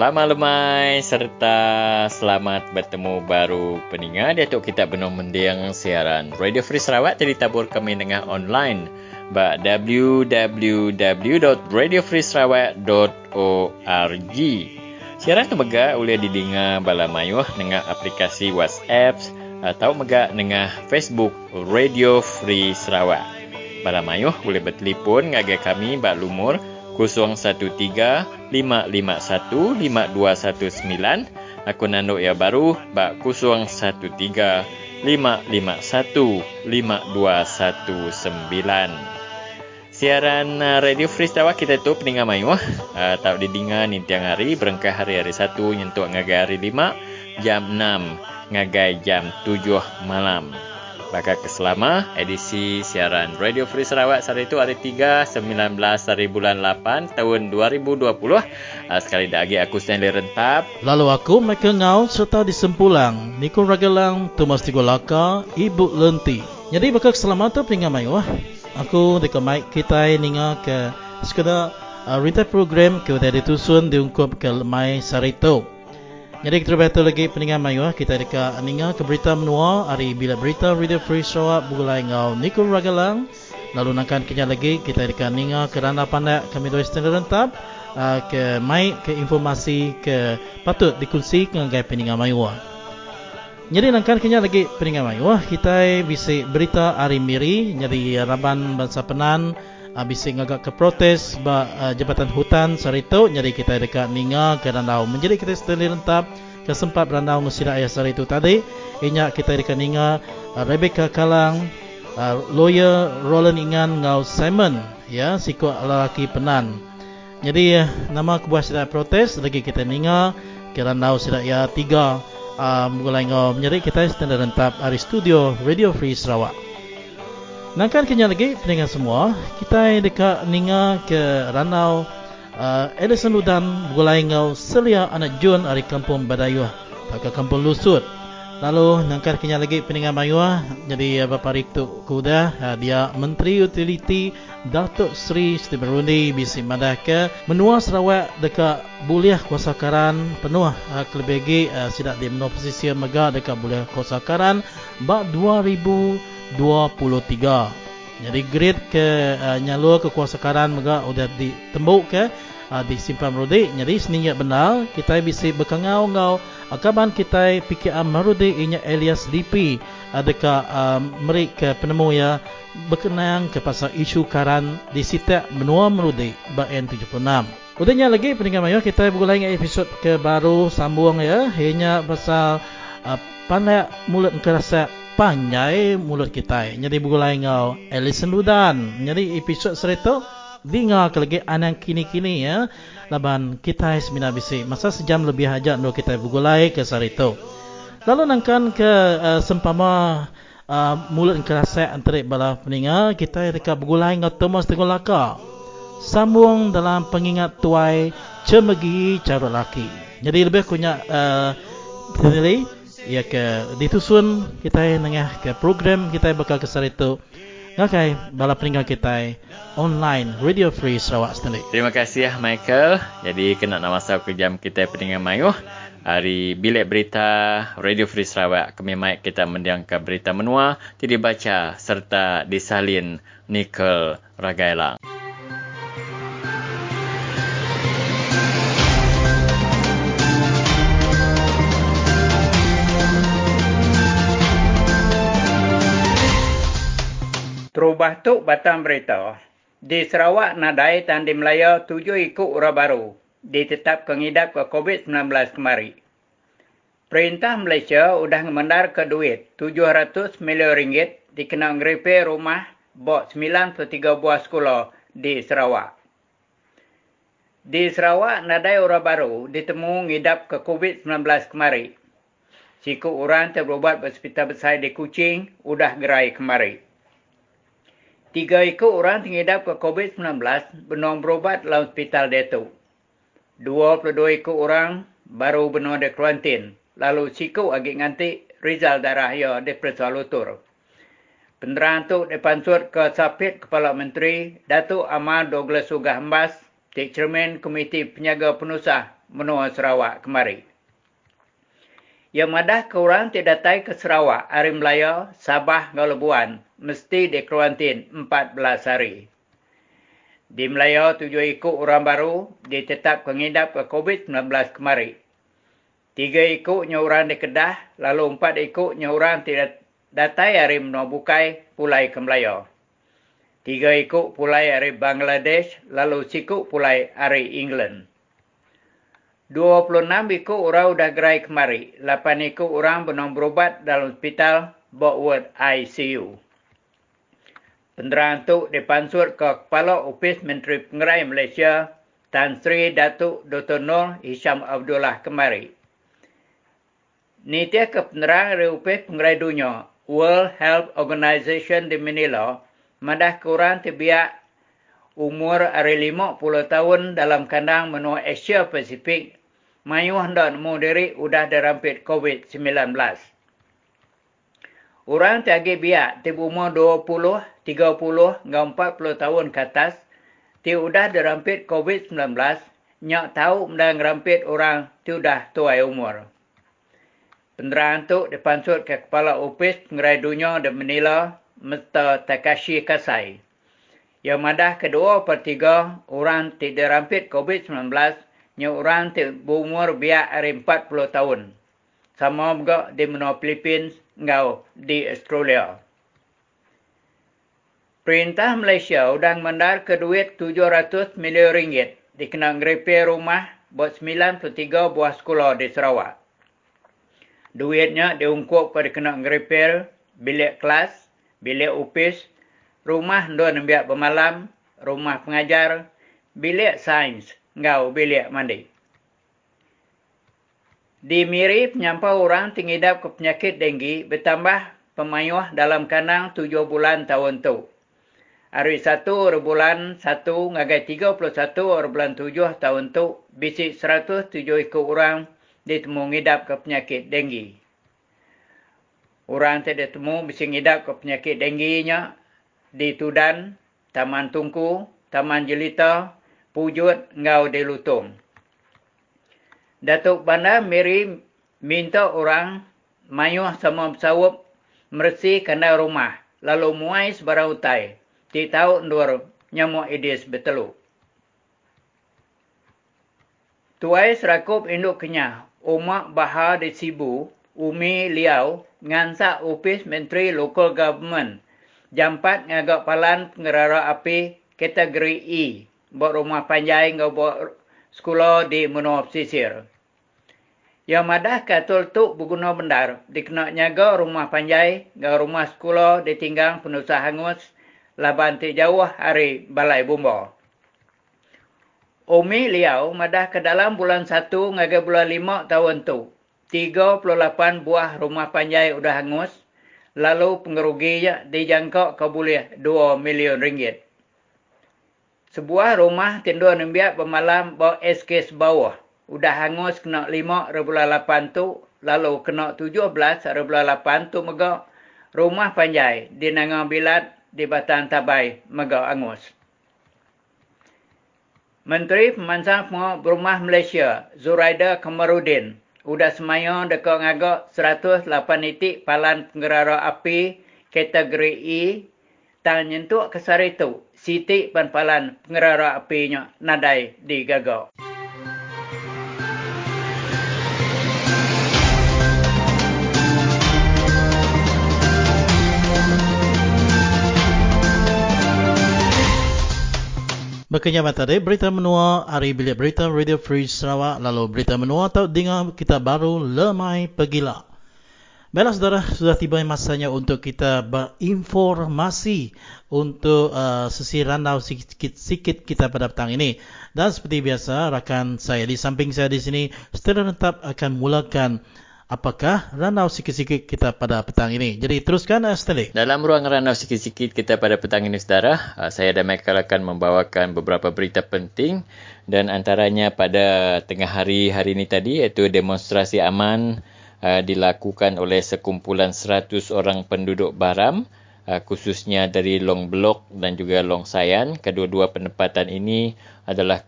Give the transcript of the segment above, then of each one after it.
selamat lemai serta selamat bertemu baru peningat Datuk kita benar mendiang siaran Radio Free Sarawak jadi tabur kami dengan online ba www.radiofreesarawak.org Siaran tu mega boleh didengar bala mayuh dengan aplikasi WhatsApp atau mega dengan Facebook Radio Free Sarawak. Bala mayuh boleh bertelefon ngagai kami bak lumur 013-551-5219 Aku nanduk ya baru Bak 013-551-5219 Siaran uh, Radio Free Sarawak kita tu peningan mayu uh, Tak didengar ni tiang hari Berengkah hari-hari satu Nyentuk ngagai hari lima Jam enam Ngagai jam tujuh malam Bakal keselama edisi siaran Radio Free Sarawak hari itu hari 3 19 hari bulan 8 tahun 2020 ah, sekali lagi aku Stanley Rentap. Lalu aku Michael Ngau serta di Sempulang Niko Ragalang Thomas Tigolaka Ibu Lenti. Jadi bakal keselamatan peringkat mai wah. Aku dekat mic kita ninga ke sekadar uh, rintai program ke udah ditusun diungkap ke mai sarito jadi kita betul lagi peningan mayu ah. kita dekat ninga ke berita menua hari bila berita Radio Free Sarawak bugulai ngau Nikul Ragalang lalu nakan kenya lagi kita dekat ninga ke randa pandai kami dua standard rentap uh, ke mai ke informasi ke patut dikongsi dengan peningan mayu ah. jadi nakan kenya lagi peningan mayu kita bisa berita hari miri jadi raban bangsa penan uh, bisa ngagak ke protes ba uh, jabatan hutan sarito jadi kita dekat ninga ke randau menjadi kita setelah rentap ke sempat randau ngusira ayah sarito tadi. Inya kita dekat ninga uh, Rebecca Kalang uh, lawyer Roland Ingan ngau Simon ya siku lelaki penan. Jadi uh, nama kebuah sida protes lagi kita ninga ke randau sida ya tiga. Uh, mulai ngau menjadi kita setelah rentap hari studio Radio Free Sarawak Nangkan kenya lagi pendengar semua, kita dekat ninga ke Ranau uh, Edison Ludan Gulai Ngau Selia Anak Jun dari Kampung Badayuh ke Kampung Lusut. Lalu nangkan kenya lagi pendengar Mayuah jadi uh, Bapa Riktu Kuda uh, dia Menteri Utiliti Datuk Sri Siti Berundi bisi madah ke menua Sarawak dekat buliah kuasa karan penuh uh, kelebegi uh, sidak di menua posisi mega dekat buliah kuasa karan bak 2000 23. Jadi grade ke uh, nyalur kekuasaan mega sudah ditembuk ke uh, di simpan rodi. Jadi seninya benar kita bisa berkangau ngau akaban kita fikir am marudi inya Elias Lipi adakah uh, mereka penemu ya berkenaan ke pasal isu karan di sita benua merudi BN 76. Udahnya lagi peningkat mayu kita bergulai dengan episod ke baru sambung ya hanya pasal uh, pandai mulut kerasa panjai mulut kita. Jadi begulai ngau Alison Ludan. Jadi episod serita dengar ke lagi anang kini-kini ya. Laban kita semina bisi. Masa sejam lebih aja ndo kita begulai ke serita. Lalu nangkan ke uh, sempama uh, mulut kerasa antara bala peninga kita dekat begulai ngau Thomas Tegolaka. Sambung dalam pengingat tuai cemegi cara laki. Jadi lebih kunyak uh, ya ke ditusun kita nengah ke program kita bakal kesar itu ngakai bala peninggal kita online radio free Sarawak sendiri. Terima kasih ya Michael. Jadi kena nak masuk ke jam kita peninggal mayu hari bilik berita Radio Free Sarawak kami mai kita mendiangkan berita menua tidak baca serta disalin Nicole Ragailang. Terubah tu batang berita. Di Sarawak nadai tandi Melaya tujuh ikut orang baru ditetap kengidap ke COVID-19 kemari. Perintah Malaysia sudah mengendar ke duit 700 milion ringgit dikenal ngeripe rumah bok 93 buah sekolah di Sarawak. Di Sarawak nadai orang baru ditemu ngidap ke COVID-19 kemari. Siku orang terubat berhospital besar di Kuching sudah gerai kemari. Tiga ikut orang terhidap ke COVID-19 benar berobat dalam hospital Detu. 22 ikut orang baru benar di kuarantin. Lalu siku agak nganti Rizal darah ya di persoal lutur. Penerang tu dipansut ke Sapit Kepala Menteri Datuk Amal Douglas Sugah Hambas, Cik Cermin Komiti Penyaga Penusah menua Sarawak kemari. Yang madah ke orang tidak datai ke Sarawak, hari Melaya, Sabah, Ngalabuan, mesti dikuarantin 14 hari. Di Melaya, tujuh ikut orang baru ditetap kengidap ke COVID-19 kemari. Tiga ikutnya orang di Kedah, lalu empat ikutnya orang tidak datai hari menua bukai pulai ke Melaya. Tiga ikut pulai hari Bangladesh, lalu sikut pulai hari England. 26 ikut orang sudah gerai kemari. 8 ikut orang benar berubat dalam hospital Bockwood ICU. Penerangan itu dipansur ke Kepala Opis Menteri Pengerai Malaysia Tan Sri Datuk Dr. Nur Hisham Abdullah kemari. Nitia ke penerangan dari Opis Pengerai Dunia World Health Organization di Manila madah kurang terbiak umur hari 50 tahun dalam kandang menua Asia Pasifik mayuh dan mu diri udah dirampit COVID-19. Orang tiagi biak ti umur 20, 30 hingga 40 tahun ke atas ti udah dirampit COVID-19 nyak tahu mendang rampit orang ti udah tuai umur. Penerangan tu dipansut ke Kepala Opis Pengerai Dunia di Manila, Mr. Takashi Kasai. Yang madah kedua per tiga orang tidak rampit COVID-19 nya orang te berumur biak hari 40 tahun. Sama juga di menua Philippines ngau di Australia. Perintah Malaysia udang mendar ke duit 700 milion ringgit dikenang repair rumah buat 93 buah sekolah di Sarawak. Duitnya diungkup pada kena repair bilik kelas, bilik upis, rumah dua biak bermalam, rumah pengajar, bilik sains, ngau bilik mandi. Di Miri, penyampau orang tingidap ke penyakit denggi bertambah pemayuh dalam kanang tujuh bulan tahun tu. Hari satu bulan satu ngagai tiga puluh satu bulan tujuh tahun tu, bisi seratus tujuh ikut orang ditemu ngidap ke penyakit denggi. Orang tidak temu bisi ngidap ke penyakit denggi nya di Tudan, Taman Tungku, Taman Jelita, pujut ngau di lutung. Datuk Bandar Mary minta orang mayuh sama bersawup mersih kandang rumah lalu muai sebarang utai. Ti tahu ndur nyamuk idis betelu. Tuai serakup induk kenya, umak bahar di Sibu, Umi Liau, ngansak upis Menteri Local Government, jampat ngagak palan pengerara api kategori E buat rumah panjai ngau buat sekolah di menua pesisir. Yang madah katul tu berguna bendar dikena nyaga rumah panjai ngau rumah sekolah ditinggang penusaha hangus laban ti jauh hari balai bumba. Umi Liau madah ke dalam bulan 1 ngaga bulan 5 tahun tu. 38 buah rumah panjai udah hangus. Lalu pengeruginya dijangkau ke boleh 2 milion ringgit. Sebuah rumah tindu nembiak pemalam bawa SK sebawah. Udah hangus kena 5.8 tu. Lalu kena 17.8 tu mega rumah panjai di Nangang Bilat di Batan Tabai mega hangus. Menteri Pemansang Rumah Malaysia, Zuraida Kamarudin, udah semaya dekat ngagak 108 titik palan penggerara api kategori E tan nyentuk kesar itu siti panpalan pengerara apinya nadai di gagak. Berkenyaman tadi berita menua hari bilik berita Radio Free Sarawak lalu berita menua atau dengar kita baru lemai pergila. Baiklah saudara, sudah tiba masanya untuk kita berinformasi untuk uh, sesi randau sikit-sikit kita pada petang ini. Dan seperti biasa, rakan saya di samping saya di sini, setelah tetap akan mulakan apakah randau sikit-sikit kita pada petang ini. Jadi teruskan, uh, Stanley. Dalam ruang randau sikit-sikit kita pada petang ini, saudara, uh, saya dan Michael akan membawakan beberapa berita penting dan antaranya pada tengah hari hari ini tadi, iaitu demonstrasi aman uh, dilakukan oleh sekumpulan 100 orang penduduk Baram uh, khususnya dari Long Block dan juga Long Sayan. Kedua-dua penempatan ini adalah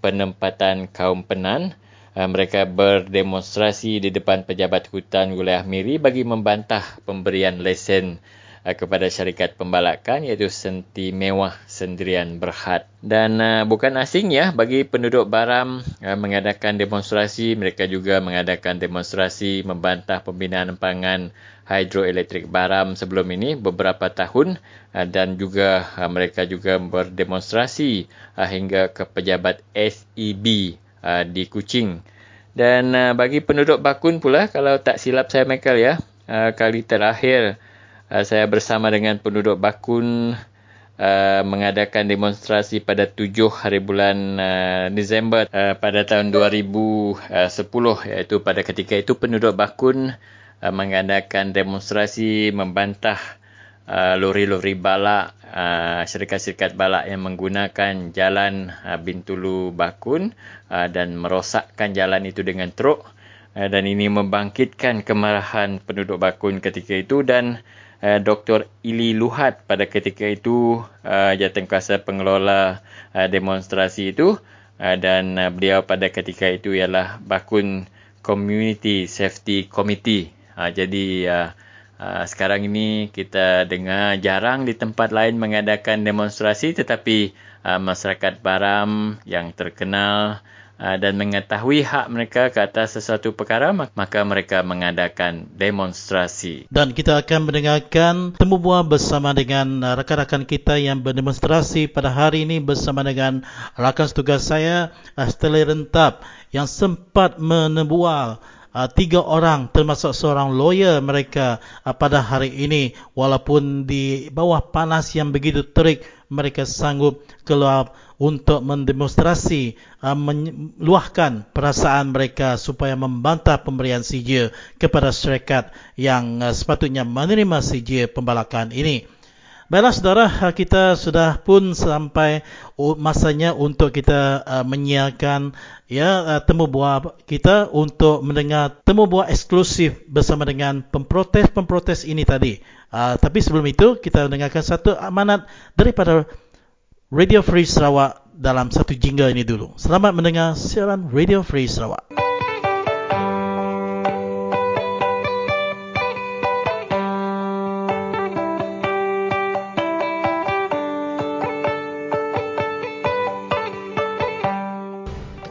penempatan kaum Penan uh, mereka berdemonstrasi di depan pejabat hutan wilayah Miri bagi membantah pemberian lesen uh, kepada syarikat pembalakan iaitu Senti Mewah Sendirian Berhad. Dan uh, bukan asing ya bagi penduduk Baram uh, mengadakan demonstrasi, mereka juga mengadakan demonstrasi membantah pembinaan pangan hidroelektrik Baram sebelum ini beberapa tahun dan juga mereka juga berdemonstrasi hingga ke pejabat SEB di Kuching. Dan bagi penduduk Bakun pula kalau tak silap saya Michael ya, kali terakhir uh, saya bersama dengan penduduk Bakun uh, mengadakan demonstrasi pada 7 hari bulan uh, Disember uh, pada tahun 2010 iaitu pada ketika itu penduduk Bakun uh, mengadakan demonstrasi membantah uh, lori-lori balak uh, syarikat-syarikat balak yang menggunakan jalan uh, Bintulu Bakun uh, dan merosakkan jalan itu dengan truk uh, dan ini membangkitkan kemarahan penduduk Bakun ketika itu dan uh, Dr. Ili Luhat pada ketika itu uh, jawatankuasa pengelola uh, demonstrasi itu uh, dan uh, beliau pada ketika itu ialah Bakun Community Safety Committee. Uh, jadi uh, Uh, sekarang ini kita dengar jarang di tempat lain mengadakan demonstrasi tetapi uh, masyarakat Baram yang terkenal dan mengetahui hak mereka ke atas sesuatu perkara maka mereka mengadakan demonstrasi. Dan kita akan mendengarkan temu buah bersama dengan uh, rakan-rakan kita yang berdemonstrasi pada hari ini bersama dengan rakan tugas saya Stella Rentap yang sempat menebual uh, tiga orang termasuk seorang lawyer mereka uh, pada hari ini walaupun di bawah panas yang begitu terik mereka sanggup keluar untuk mendemonstrasi uh, meluahkan perasaan mereka supaya membantah pemberian CJ kepada syarikat yang uh, sepatutnya menerima CJ pembalakan ini. Baiklah saudara, kita sudah pun sampai masanya untuk kita uh, menyiarkan ya uh, temu buah kita untuk mendengar temu buah eksklusif bersama dengan pemprotes-pemprotes ini tadi. Uh, tapi sebelum itu kita dengarkan satu amanat daripada Radio Free Sarawak dalam satu jingle ini dulu. Selamat mendengar siaran Radio Free Sarawak.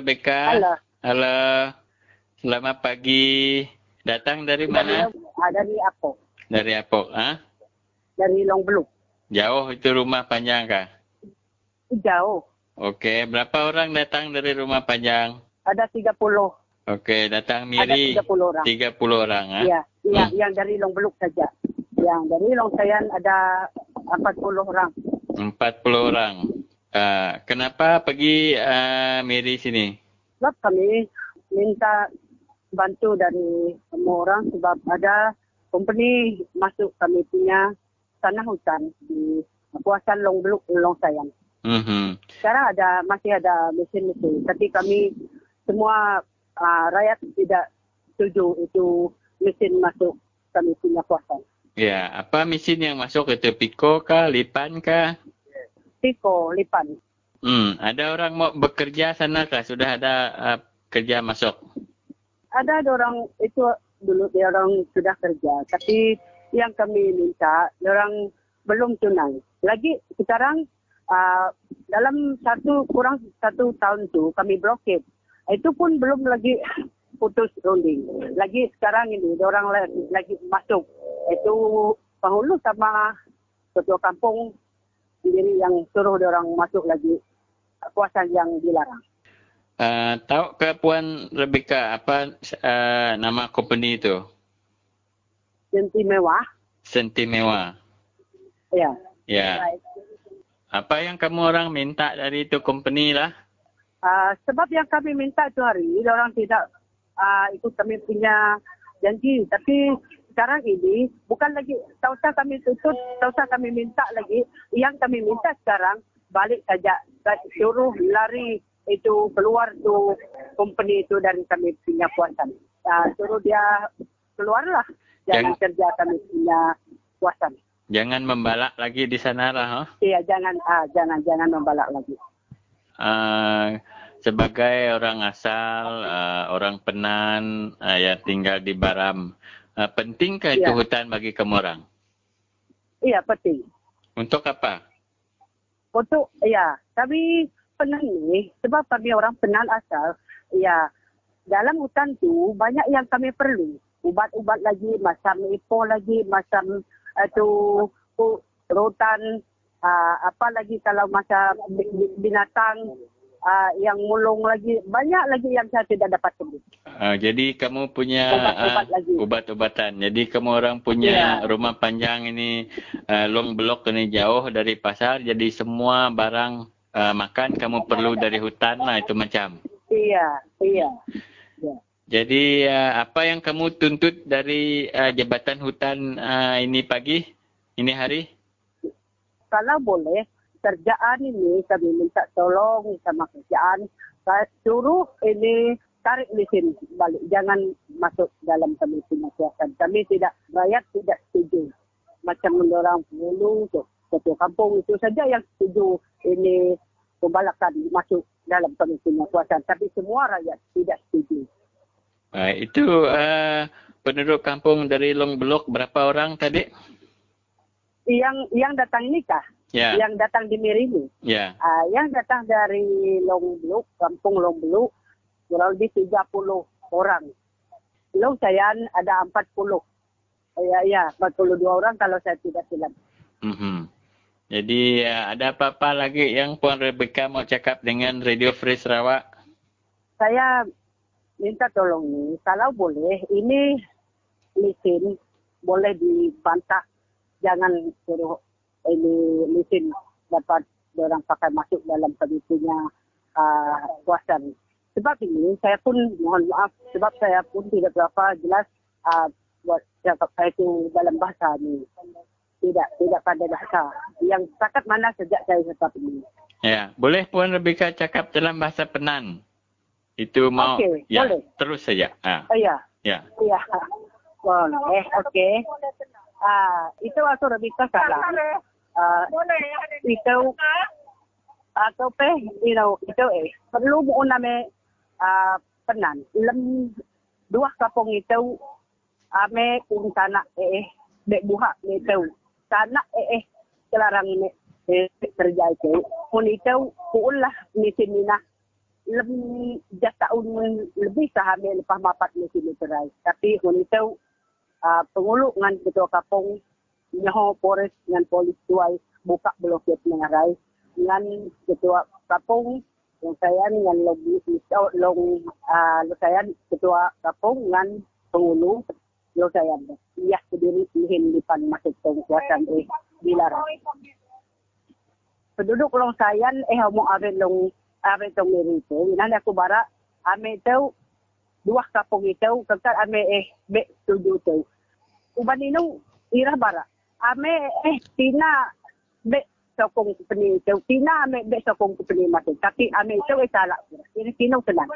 Rebecca. Halo. Halo. Selamat pagi. Datang dari mana? Ah, dari Apok. Dari Apok, ah? Dari Long Beluk. Jauh itu rumah panjang kah? Jauh. Okey, berapa orang datang dari rumah panjang? Ada 30. Okey, datang Miri. Ada 30 orang. 30 orang, ah? Ya, ya hmm. yang dari Long Beluk saja. Yang dari Long Sayan ada 40 orang. 40 orang. Uh, kenapa pergi uh, Mary sini? Sebab kami minta bantu dari semua orang sebab ada company masuk kami punya tanah hutan di kawasan Long Beluk, Long Sayang. Mm-hmm. Sekarang ada masih ada mesin-mesin, tapi kami semua uh, rakyat tidak setuju itu mesin masuk kami punya kawasan. Ya, apa mesin yang masuk itu piko kah, lipan kah? Tiko Lipan. Hmm, ada orang mau bekerja sana kah? Sudah ada uh, kerja masuk? Ada ada orang itu dulu dia orang sudah kerja, tapi yang kami minta, orang belum tunai. Lagi sekarang uh, dalam satu kurang satu tahun tu kami blokir. Itu pun belum lagi putus runding. Lagi sekarang ini orang lagi masuk. Itu penghulu sama ketua kampung sendiri yang suruh orang masuk lagi kawasan yang dilarang. Uh, tahu ke Puan Rebecca apa uh, nama company itu? Sentimewa. Sentimewa. Ya. Ya. Apa yang kamu orang minta dari itu company lah? Uh, sebab yang kami minta itu hari, orang tidak uh, ikut kami punya janji. Tapi sekarang ini bukan lagi, tak usah kami tutup, tak usah kami minta lagi. Yang kami minta sekarang, balik saja. Suruh lari itu keluar tu company itu dari kami punya kuasaan. Uh, suruh dia keluarlah. Jangan Yang... kerja kami punya kuasaan. Jangan membalak lagi di sana lah. Huh? Iya, jangan uh, jangan jangan membalak lagi. Uh, sebagai orang asal, uh, orang penan uh, yang tinggal di Baram, uh, pentingkah itu ya. hutan bagi kamu orang? Iya, penting. Untuk apa? Untuk, ya, kami penan ni, sebab kami orang penan asal, ya, dalam hutan tu banyak yang kami perlu. Ubat-ubat lagi, macam ipo lagi, macam itu uh, rotan uh, apa lagi kalau masa binatang uh, yang mulung lagi banyak lagi yang saya tidak dapat sebut. Uh, jadi kamu punya ubat-ubat uh, ubat-ubatan. Jadi kamu orang punya yeah. rumah panjang ini uh, long block ini jauh dari pasar. Jadi semua barang uh, makan kamu perlu dari hutan lah itu macam. Iya, iya. Yeah. Jadi uh, apa yang kamu tuntut dari uh, Jabatan Hutan uh, ini pagi, ini hari? Kalau boleh, kerjaan ini kami minta tolong sama kerjaan. Saya suruh ini tarik mesin balik. Jangan masuk dalam kami punya kuasa. Kami tidak, rakyat tidak setuju. Macam mendorong penghulu, ketua kampung itu saja yang setuju ini pembalakan masuk dalam punya kuasa. Tapi semua rakyat tidak setuju. Uh, itu uh, penduduk kampung dari Long Blok berapa orang tadi? Yang yang datang ini kah? Yeah. Yang datang di Merini. Yeah. Uh, yang datang dari Long Blok, kampung Long Blok, kurang lebih 30 orang. Long Sayan ada 40. Ya, ya, 42 orang kalau saya tidak silap. Mm-hmm. Jadi uh, ada apa-apa lagi yang Puan Rebecca mau cakap dengan Radio Free Sarawak? Saya minta tolong ni kalau boleh ini mesin boleh dibantah jangan suruh ini mesin dapat orang pakai masuk dalam kami punya uh, kuasan. Sebab ini saya pun mohon maaf sebab saya pun tidak berapa jelas uh, buat cakap saya itu dalam bahasa ni. Tidak, tidak pada bahasa. Yang setakat mana sejak saya tetap ini. Ya, boleh Puan Rebecca cakap dalam bahasa Penan? Itu mau okay, ya, boleh. terus saja. Ah. Oh, ya. Ya. Ya. Boleh. Okey. Ah, itu aku lebih salah. Ah, itu atau pe, you know, itu eh perlu mo name ah penan. Lem dua kapong itu ame kung tanah eh be buha itu. Tanah eh eh kelarang ini eh, terjadi. Kun itu kuulah misinina lebih dah tahun lebih sahabat lepas mapat ni sini terai. Tapi hun itu uh, pengulu dengan ketua kapung nyaho polis dengan polis tuai buka blokir mengarai dengan ketua kapung yang saya dengan lobby oh, long uh, saya ketua kapung dengan pengulu lo saya iya sendiri ingin dipan masuk kuasaan eh dilarang. Penduduk long sayan eh mau aben long ame tong merito inan aku bara ame tau dua kapong ito kakal ame eh be tuju tau. Uban ino ira bara ame eh tina be sokong kupeni ito tina ame be sokong kupeni mati tapi ame ito eh salah ini tino senang.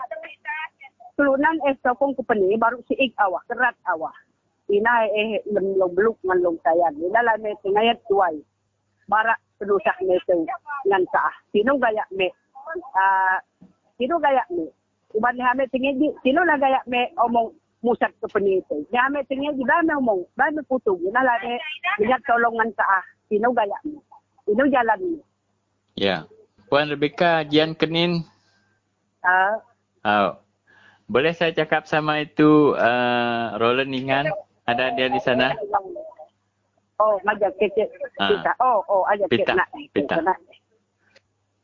Tulunan eh sokong kupeni baru siig awah kerat awah ina eh lom bluk ngan lom sayan ina la me tingayat tuai. Bara penusak me ito ngan saah. Sino gaya me uh, sino gaya me? Uban ni hame tinggi. Sino na gaya me omong musat ke penito. Ni hame tinggi di, ba me omong, ba me putong, yun ala me, binyak tolongan sa ah, sino gaya me? Sino jalan me? Ya. Puan Rebecca, Jian Kenin. Ah. Uh, oh. Boleh saya cakap sama itu uh, Roland Ingan? Ada dia di sana? Oh, majak kecil. Ah. Kita. Oh, oh, aja Pita, cek nak. pita.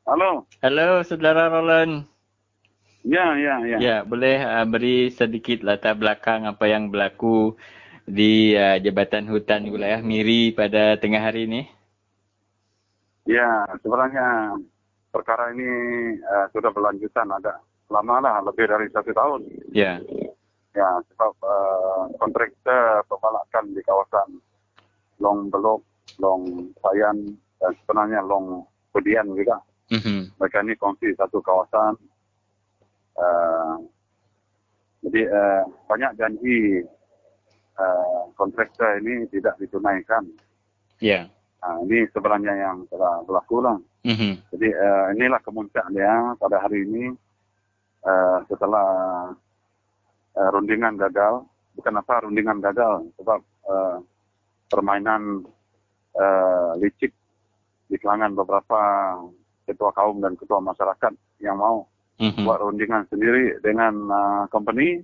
Halo. Halo, Saudara Roland. Ya, ya, ya. Ya, boleh uh, beri sedikit latar belakang apa yang berlaku di uh, Jabatan Hutan Wilayah Miri pada tengah hari ini? Ya, sebenarnya perkara ini uh, sudah berlanjutan agak lama lah, lebih dari satu tahun. Ya. Ya, sebab uh, kontraktor pembalakan di kawasan Long Belok, Long Sayan, dan sebenarnya Long Pedian juga. Mhm. Mereka ini kongsi satu kawasan. Uh, jadi uh, banyak janji uh, kontraktor ini tidak ditunaikan. Ya. Uh, ini sebenarnya yang telah berlaku lah. Mhm. Jadi uh, inilah kemuncak dia pada hari ini uh, setelah uh, rundingan gagal. Bukan apa rundingan gagal, sebab uh, permainan uh, licik di kalangan beberapa ketua kaum dan ketua masyarakat yang mau Mhm. buat rundingan sendiri dengan uh, company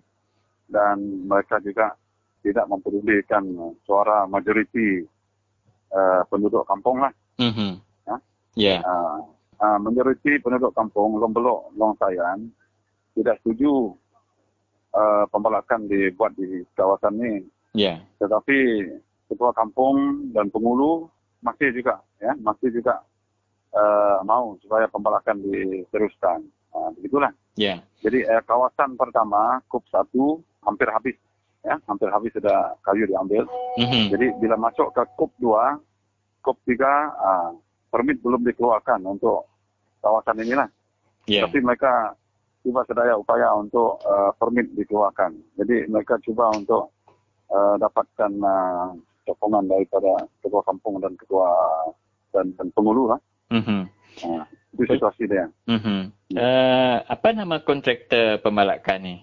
dan mereka juga tidak mempedulikan uh, suara majoriti uh, penduduk kampung lah. Mhm. Ya. Ya. Uh, uh, majoriti penduduk kampung Long Belok, Long Sayan tidak setuju uh, pembalakan dibuat di kawasan ini. Ya. Tetapi ketua kampung dan pengulu masih juga ya masih juga uh, mau supaya pembalakan diteruskan. Uh, begitulah. Ya. Jadi eh, kawasan pertama Kup 1 hampir habis ya hampir habis sudah kayu diambil. Mhm. Jadi bila masuk ke Kup 2, Kup 3 ah, permit belum dikeluarkan untuk kawasan inilah. Ya. Tapi mereka cuba sedaya upaya untuk uh, permit dikeluarkan. Jadi mereka cuba untuk uh, dapatkan uh, sokongan daripada ketua kampung dan ketua dan, dan pengulu lah. Mhm. Uh, itu situasi dia. Mhm. Uh, apa nama kontraktor pembalakan ni?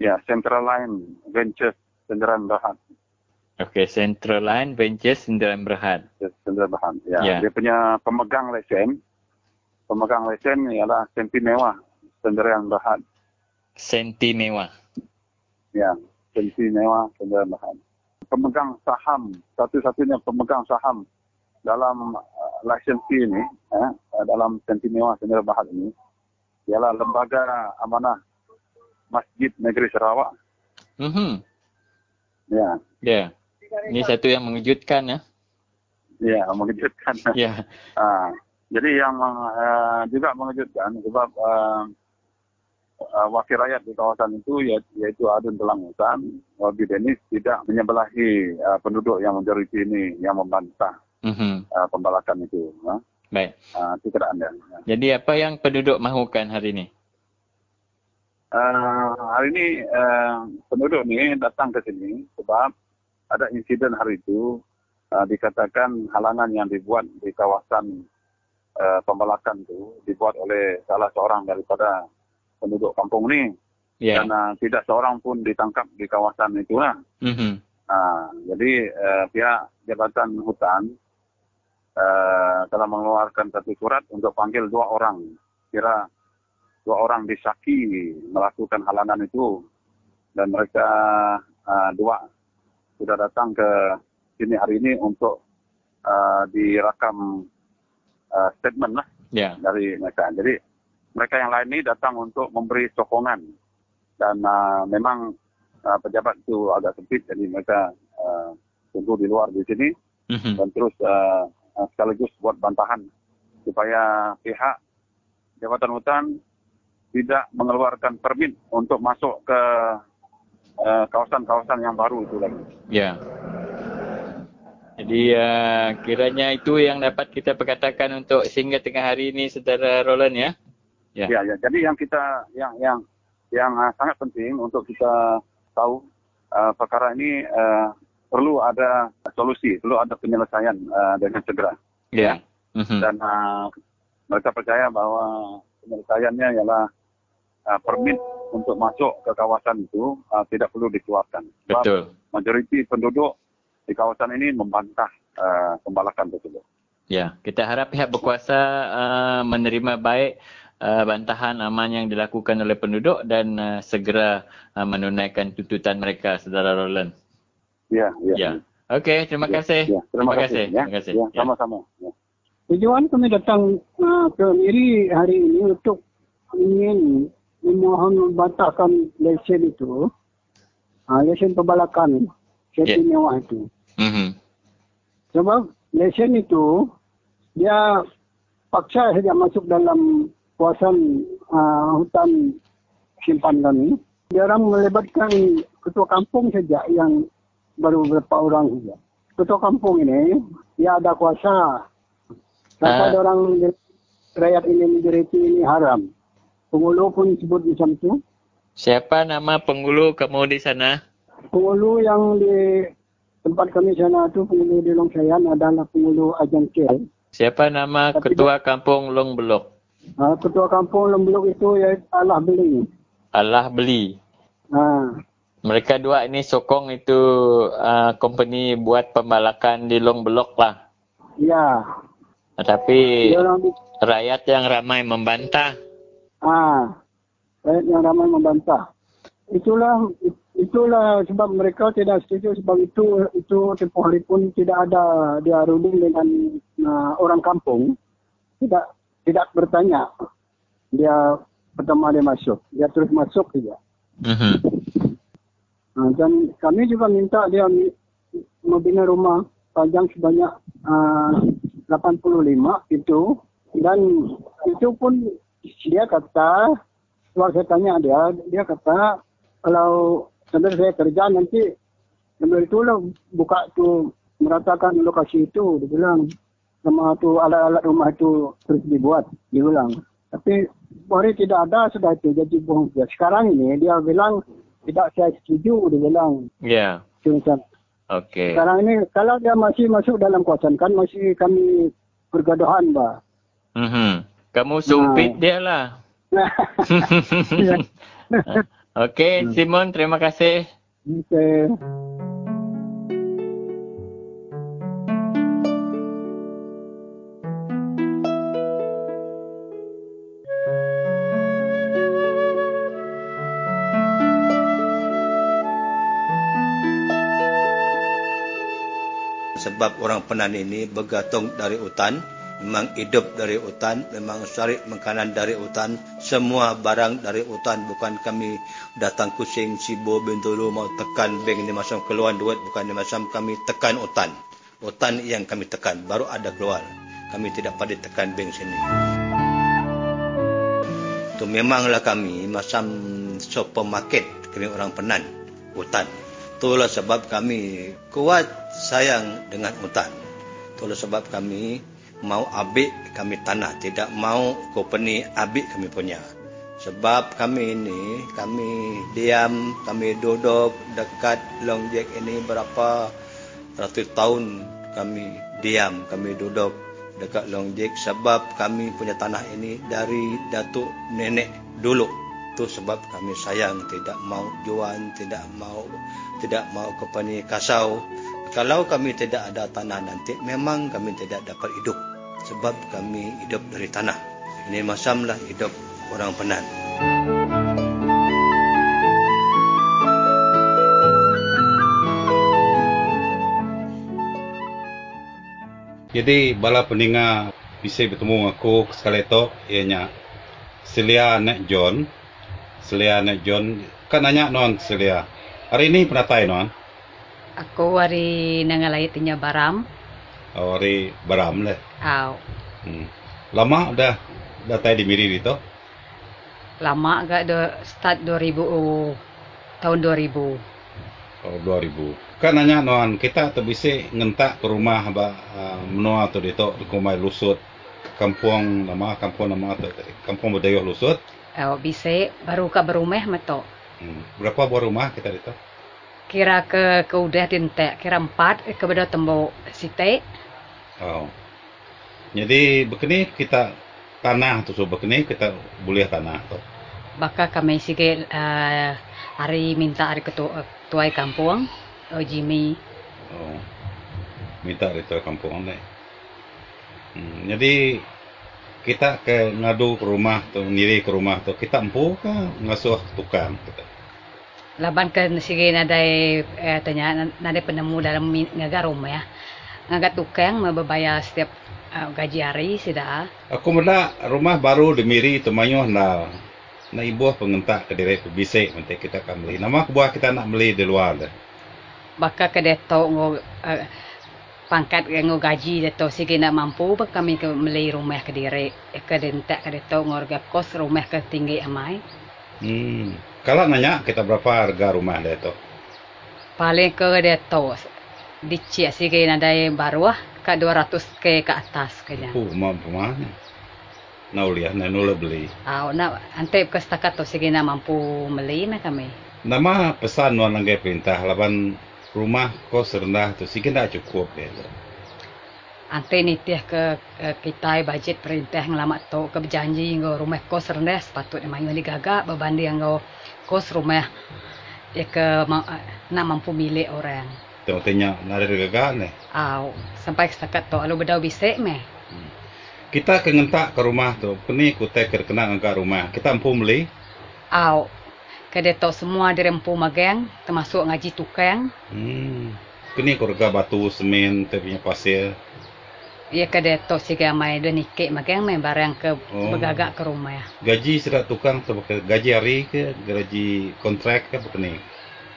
Ya, Central Line Ventures Senderan Berhad. Okey, Central Line Ventures Sindiran Berhad. Senderan Berhad. Ya. Ya. Dia punya pemegang lesen, pemegang lesen ialah Senti Mewah Senderan Berhad. Senti mewah. Ya, Senti Mewah Senderan Berhad. Pemegang saham, satu-satunya pemegang saham dalam uh, lisensi ini, eh, dalam Senti Mewah Senderan Berhad ini, ialah Lembaga Amanah Masjid Negeri Sarawak. Mhm. Ya, Ya. Ini satu yang mengejutkan ya. ya mengejutkan. Ya. Ah, jadi yang uh, juga mengejutkan sebab uh, uh, wakil rakyat di kawasan itu ya- yaitu Adun Telang Hutan, Wabi Denis tidak menyebelahi uh, penduduk yang majoriti ini yang membantah Mhm. uh, pembalakan itu. Uh, Baik. uh, itu keadaan dia. Jadi apa yang penduduk mahukan hari ini? Uh, hari ini uh, penduduk ni datang ke sini sebab ada insiden hari itu uh, dikatakan halangan yang dibuat di kawasan uh, pembalakan itu dibuat oleh salah seorang daripada penduduk kampung ni Ya. dan uh, tidak seorang pun ditangkap di kawasan itulah. Mhm. Uh, jadi uh, pihak Jabatan Hutan uh, telah mengeluarkan satu surat untuk panggil dua orang. Kira dua orang disaki melakukan halangan itu dan mereka uh, dua sudah datang ke sini hari ini untuk uh, direkam uh, statement lah Ya. dari mereka. Jadi mereka yang lain ini datang untuk memberi sokongan dan uh, memang uh, pejabat itu agak sempit jadi mereka uh, tunggu di luar di sini Mhm. dan terus uh, sekaligus buat bantahan supaya pihak Jabatan Hutan tidak mengeluarkan permit untuk masuk ke uh, kawasan-kawasan yang baru itu lagi. Ya. Jadi uh, kiranya itu yang dapat kita perkatakan untuk sehingga tengah hari ini saudara Roland ya. Ya. Ya, ya. Jadi yang kita yang yang yang uh, sangat penting untuk kita tahu uh, perkara ini uh, perlu ada solusi, perlu ada penyelesaian uh, dengan segera. Ya. Mhm. Dan uh, mereka percaya bahwa penyelesaiannya ialah uh, permit untuk masuk ke kawasan itu uh, tidak perlu dikeluarkan. Sebab Betul. majoriti penduduk di kawasan ini membantah uh, pembalakan tersebut. Ya, kita harap pihak berkuasa uh, menerima baik uh, bantahan aman yang dilakukan oleh penduduk dan uh, segera uh, menunaikan tuntutan mereka, saudara Roland. Ya, ya. Ya. Okey, terima Ya, kasih. ya, terima, kasih. Ya, Terima kasih. Ya, Ya. sama-sama. Ya. Tujuan kami datang uh, ke Miri hari ini untuk ingin memohon membatalkan lesen itu, uh, lesen pembalakan kereta Ya. mewah itu. Mhm. Sebab lesen itu dia paksa saja masuk dalam kawasan uh, hutan simpan kami. Dia orang melibatkan ketua kampung saja yang baru beberapa orang saja. Ketua kampung ini dia ada kuasa. Ah. Sampai ada orang rakyat ini majoriti ini haram. Penghulu pun sebut macam tu. Siapa nama penghulu kamu di sana? Penghulu yang di tempat kami sana tu penghulu di Longsayan adalah penghulu Ajang Kel. Siapa nama Tapi ketua kampung Long Belok? Uh, ketua kampung Lembeluk itu ya Allah beli. Allah beli. Ha. Mereka dua ini sokong itu uh, company buat pembalakan di Long Belok lah. Ya. Tapi orang rakyat yang ramai membantah. ah rakyat yang ramai membantah. Itulah itulah sebab mereka tidak setuju sebab itu itu tempoh hari pun tidak ada dia runding dengan uh, orang kampung. Tidak tidak bertanya. Dia pertama dia masuk. Dia terus masuk saja. Mhm. Uh, dan kami juga minta dia membina rumah panjang sebanyak uh, 85 itu dan itu pun dia kata waktu saya tanya dia dia kata kalau sambil saya kerja nanti sambil itu lah buka tu meratakan lokasi itu dia bilang. Sama tu alat-alat rumah itu terus dibuat dia bilang. Tapi hari tidak ada sudah itu jadi bohong. Dia sekarang ini dia bilang tidak saya setuju dia bilang Ya. Macam Okey. sekarang ini kalau dia masih masuk dalam kawasan kan masih kami pergaduhan bah. Mhm. Kamu sumpit dia lah. Ya. Okey, Simon, terima kasih. Okey. Sebab orang Penan ini bergantung dari hutan, memang hidup dari hutan, memang cari makanan dari hutan, semua barang dari hutan, bukan kami datang kucing, sibo, bintulu, mau tekan bank ini macam keluar duit, bukan ini macam kami tekan hutan. Hutan yang kami tekan, baru ada keluar. Kami tidak pada tekan bank sini. Itu memanglah kami macam supermarket, kami orang Penan, hutan. Itulah sebab kami kuat sayang dengan hutan. Itulah sebab kami mau ambil kami tanah. Tidak mau company ambil kami punya. Sebab kami ini, kami diam, kami duduk dekat Longjek ini berapa ratus tahun kami diam, kami duduk dekat Longjek sebab kami punya tanah ini dari datuk nenek dulu. Itu sebab kami sayang tidak mau jual, tidak mau tidak mau company kasau. Kalau kami tidak ada tanah nanti, memang kami tidak dapat hidup. Sebab kami hidup dari tanah. Ini masamlah hidup orang Penan. Jadi bala peninga bisa bertemu aku sekali tu ianya Celia Nek John. Celia Nek John kan nanya non Celia. Hari ini pernah tay non? Ako wari nangalay tinya baram. Oh, hari baram le. Aw, Hmm. Lama dah dah tay di Miri itu. lama agak do start 2000 oh, tahun 2000. Oh, 2000. Kan nanya non kita tu bisa ngentak ke rumah ba uh, menua tu dito di kumai lusut kampung nama kampung nama tu kampung Bedayuh Lusut. Aw, bise baru ka berumah mato. Hmm. Berapa buah rumah kita dito? Kira ke ke udah dintek, kira empat eh, ke beda tembo site. Oh. Jadi begini kita tanah tu so begini kita boleh tanah tu. Baka kami sige uh, hari minta hari ketua tuai kampung, oh Jimmy. Oh. Minta itu kampung ni. Hmm, jadi kita ke ngadu ke rumah tu, ngiri ke rumah tu, kita empu ke ngasuh tukang kita. Laban ke sige nadai eh, tanya nadai penemu dalam ngaga rumah ya. Ngaga tukang membayar setiap uh, gaji hari sudah. Aku mula rumah baru di Miri Temayuh na na ibu pengentak ke diri bisik nanti kita akan beli. Nama aku buat kita nak beli di luar dah. Baka ke deto ngo uh, pangkat ngo gaji deto sige nak mampu ba kami ke beli rumah ke diri ke dentak ke deto ngorga kos rumah ke tinggi amai. Hmm. Kalau nanya kita berapa harga rumah dia tu? Paling ke dia tu. Dicik sikit nak ada baru lah. Kat 200 ke ke atas kena. Oh, mampu mana? Nak uliah, nak nula beli. Ah, nak antep ke setakat tu nak mampu beli nak kami. Nama pesan nuan langgai perintah laban rumah kos rendah tu sikit tak cukup dia tu. Ante ni tiah ke, ke kita bajet perintah ngelamat tu ke berjanji ngo rumah kos rendah sepatutnya mayu ni gagak berbanding ngo kos rumah ya ke ma, nak mampu milik orang. Tengok tanya nak ada gagak ni. Aw, sampai setakat tu alu bedau bisik meh. Hmm. Kita kengentak ke rumah tu, kini ku take kena ke rumah. Kita mampu beli? Aw, kada tu semua dirempu magang termasuk ngaji tukang. Hmm. Kini ku rega batu, semen, tapi pasir. Ya kada to siga mai do nikik magang mai barang ke oh. bergagak ke rumah ya. Gaji sudah tukang tu gaji hari ke gaji kontrak ke bukan ni?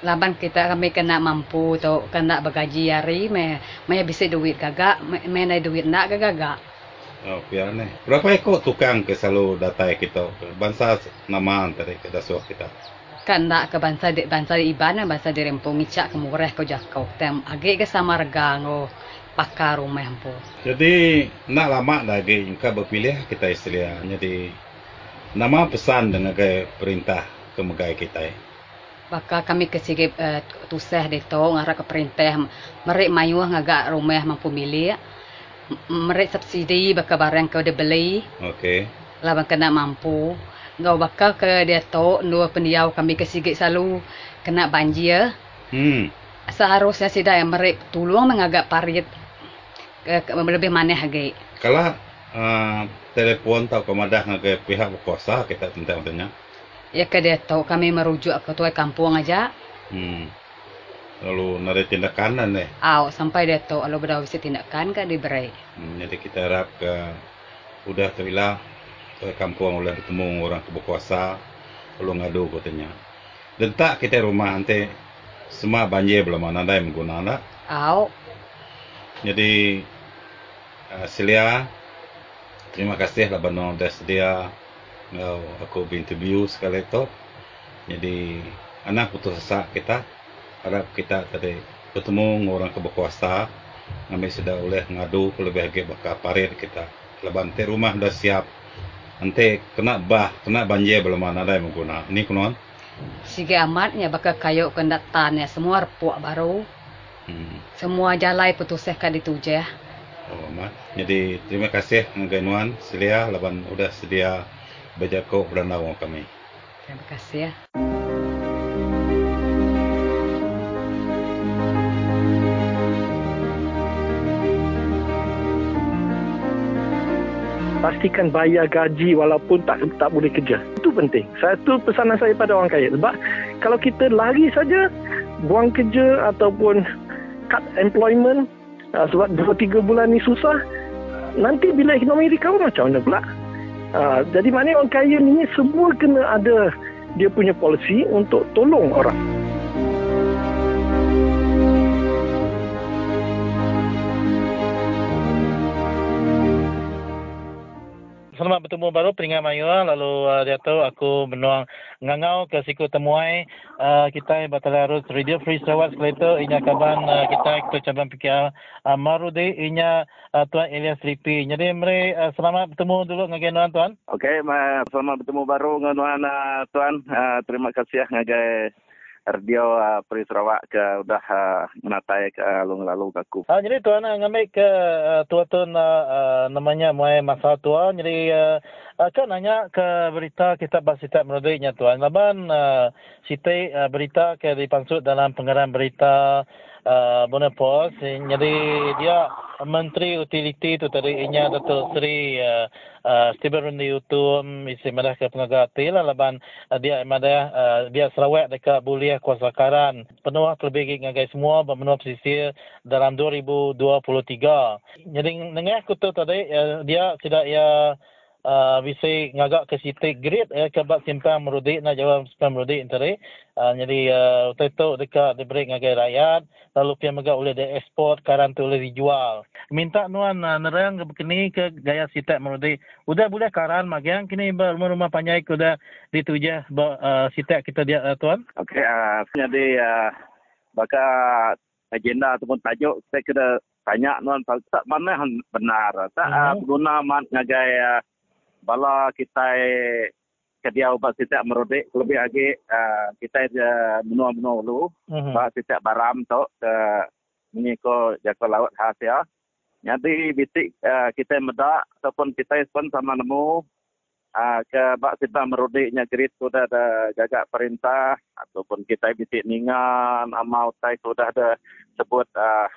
Laban kita kami kena mampu tu kena bergaji hari mai mai bisa duit gagak mai nai duit nak ke gagak. Oh, biar ni. Berapa ekor tukang ke selalu datai kita? Bangsa nama antara ke dasuh kita? Kan nak ke bangsa di bangsa di iban bangsa di rempung icak ke murah ke jakau. Tem agi ke sama harga ngo pakar rumah po. Jadi nak lama lagi ingka berpilih kita Islam. Jadi nama pesan dengan ke perintah kemegai kita. Baka kami kesigi uh, tusah de to ngara ke perintah merek mayu ngagak rumah mampu milik. Merek subsidi baka barang ke de beli. Okey. Laban kena mampu. Ngau baka ke dia to dua pendiau kami kesigi selalu kena banjir. Hmm. Seharusnya sida yang merek tolong mengagak parit lebih mana lagi. Kalau uh, telefon atau kemadah ke pihak berkuasa kita tentang tanya. Ya ke dia tahu kami merujuk ke tuai kampung aja. Hmm. Lalu nari tindakan ni. Aw sampai dia tahu lalu berdawi si tindakan ke diberi. Hmm, jadi kita harap ke udah terilah tuai kampung oleh bertemu orang berkuasa lalu ngadu katanya. Dan tak kita rumah nanti semua banjir belum ada yang menggunakan. Aw. Jadi uh, Celia terima kasih lah Bano dah sedia uh, aku interview sekali itu. Jadi anak putus asa kita harap kita tadi bertemu orang keberkuasa kami sudah oleh ngadu lebih lagi bakal parit kita. Leban te rumah dah siap nanti kena bah kena banjir belum ada yang mengguna ini kunon Sige amatnya bakal kayu kena tanah semua repuk baru Hmm. Semua jalai putusnya kan itu je. Oh, mak. Jadi terima kasih Ngainuan Selia laban udah sedia berjago berenang kami. Terima kasih ya. pastikan bayar gaji walaupun tak tak boleh kerja. Itu penting. Satu pesanan saya pada orang kaya. Sebab kalau kita lari saja, buang kerja ataupun cut employment uh, sebab 2-3 bulan ni susah nanti bila ekonomi recover macam mana pula? Uh, jadi mana orang kaya ni semua kena ada dia punya polisi untuk tolong orang Selamat bertemu baru peringkat Mayua lalu uh, dia tahu aku menuang ngangau ke siku temuai. Uh, kita batal harus radio free Sarawak itu inya kaban uh, kita kita cabang fikir uh, marudi inya uh, tuan Elias Lipi jadi mari uh, selamat bertemu dulu ngagai nuan tuan. Okey selamat bertemu baru dengan nuan uh, tuan. Uh, terima kasih ngagai radio uh, Peri Sarawak ke udah uh, menatai ke uh, lalu-lalu aku. Ah jadi tuan ngambil ke uh, tua tu namanya muai masa tua jadi uh, kan nanya ke berita kita sitat merodiknya tuan. Laban uh, sitai uh, berita ke dipansut dalam pengarang berita uh, Bonapos. Jadi dia Menteri Utiliti tu tadi inya Datuk Seri uh, uh, Stephen Rundi Utum isi madah ke pengagati lah laban uh, dia madah uh, dia Sarawak dekat buliah kuasa karan penuh terlebih ngagai semua bermenua pesisir dalam 2023. Jadi nengah aku tu tadi uh, dia tidak ya uh, bisa ngagak ke situ grid ya ke bak simpang merudik nak jawab simpang merudik antara uh, jadi uh, itu dekat diberi ngagai rakyat lalu pihak megak oleh di ekspor karan tu boleh dijual. Minta nuan uh, nerang ke kini ke gaya sitak merudik udah boleh karan magiang kini rumah-rumah panjai ke udah ditujah uh, sitak kita dia uh, tuan. Okey uh, jadi uh, bakal agenda ataupun tajuk saya kena tanya nuan tak mana benar. Tak uh, guna mat ngagai uh, bala kita kedia ubat setiap merodik lebih lagi uh, kita je menua-menua dulu mm-hmm. setiap baram tu ke mengiko jaka laut hasil jadi bitik uh, kita medak ataupun kita pun sama nemu uh, ke bak kita merodiknya gerit sudah ada gagak perintah ataupun kita bitik ningan amau tai sudah ada sebut uh,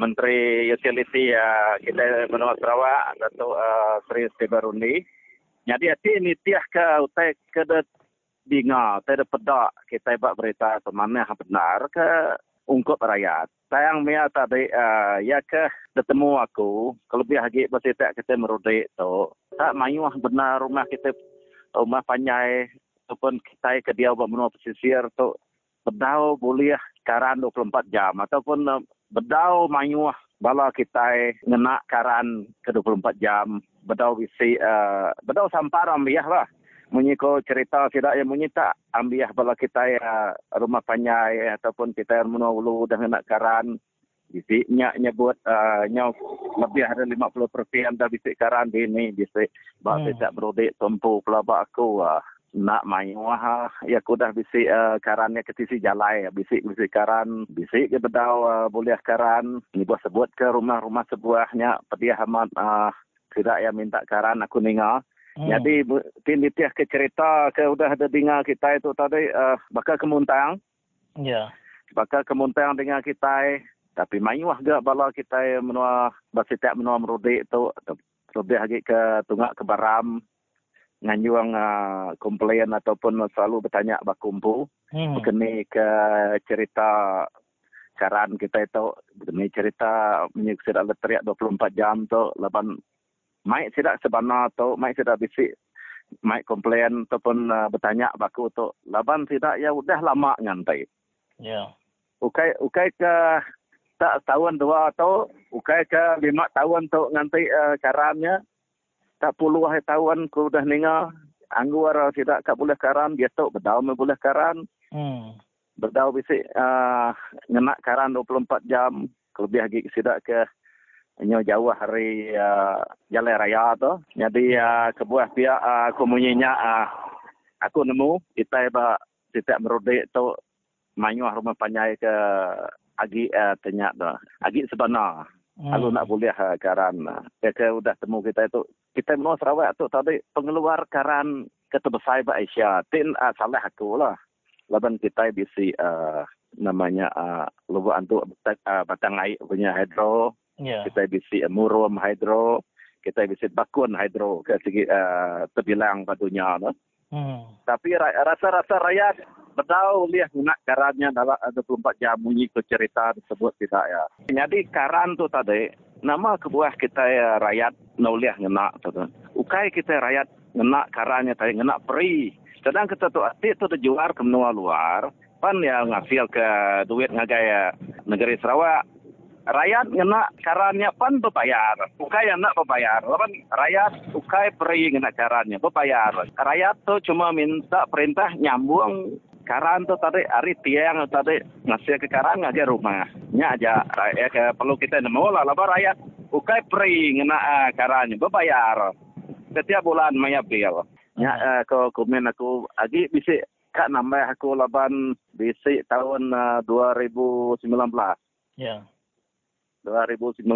Menteri Utility uh, kita Benua Sarawak Datuk uh, Sri Stibarundi. Jadi hati ini tiah ke utai ke de dinga, utai de pedak kita buat berita semana yang benar ke ungkup rakyat. Sayang mia tadi uh, ya ke bertemu aku, kelebih lagi bercerita kita merudik tu. Tak mayuah benar rumah kita rumah panjai ataupun kita ke dia buat menua pesisir tu bedau boleh karan 24 jam ataupun uh, bedau mayuah bala kita ngena karan ke 24 jam. Bedau bisi uh, bedau sampar ambiah lah. Menyiko cerita tidak yang menyita ambiah bala kita uh, rumah panjai ataupun kita yang menulu dah ngena karan. Bisi nya nyebut uh, nya lebih ada 50% dah bisi karan di ni bisi. Bak hmm. tidak berodik tempu pelabak aku uh, nak main wah ya aku dah bisik uh, karannya ke tisi jalai bisik bisik karan. Bisik ke bedau uh, boleh karan. Ni buat sebut ke rumah-rumah sebuahnya. Pediah amat uh, tidak ya minta karan aku ninga hmm. jadi tin ditiah ke cerita ke udah ada dengar kita itu tadi uh, bakal kemuntang ya. Yeah. bakal kemuntang dengan kita tapi main wah gak bala kita menua basitiak menua merudik tu. Lebih lagi ke tunggak ke baram nganyuang uh, komplain ataupun selalu bertanya bakumpu hmm. mengenai ke cerita karan kita itu mengenai cerita menyuksir ada teriak 24 jam tu laban mai tidak sebenar tu mai tidak bisik mai komplain ataupun uh, bertanya baku tu laban tidak ya udah lama ngantai ya yeah. ukai ukai ke tak tahun dua atau ukai ke lima tahun tu ngantai uh, karannya tak puluh hari tahun ku dah dengar anggur tidak tak boleh karan. Dia tahu berdau boleh karan. Hmm. berdau bisik uh, ngenak karan 24 jam. Lebih lagi tidak ke nyo jauh hari uh, jalan raya tu. Jadi uh, kebuah pihak uh, aku munyinya uh, aku nemu kita ba tidak merodik tu mayuh rumah panjai ke agi uh, tenyak tu. Agi sebenar. Hmm. Kalau nak boleh uh, karan, uh, ke udah temu kita itu, kita menua Sarawak tu tadi pengeluar karan ketebesar ba Asia. Tin uh, salah aku lah. Laban kita bisi uh, namanya uh, lubu antu uh, batang air punya hidro. Yeah. Kita bisi uh, murum hidro. Kita bisi bakun hidro ke segi uh, terbilang batunya. No? Hmm. Tapi rasa-rasa rakyat betul lihat nak karannya dalam 24 jam bunyi ke cerita tersebut tidak ya. Jadi karan tu tadi nama kebuah kita ya rakyat nuliah ngena tu. Ukai kita rakyat ngena karannya tadi ngena peri. Sedang kita tu ati tu terjuar ke menua luar. Pan ya ngasil ke duit ngagai ya negeri Sarawak rakyat ngena karannya pan berbayar. Ukai yang nak berbayar. Lapan rakyat ukai peri ngena karannya berbayar. Rakyat tu cuma minta perintah nyambung karan tu tadi hari tiang tadi ngasih ke karan ngajar rumah. Nya aja rakyat perlu kita nemu lah. Lapan rakyat ukai peri ngena uh, karannya berbayar. Setiap bulan maya bil. Nya uh, ke komen aku agi bisik kak nambah aku laban bisik tahun uh, 2019. Ya. Yeah. 2019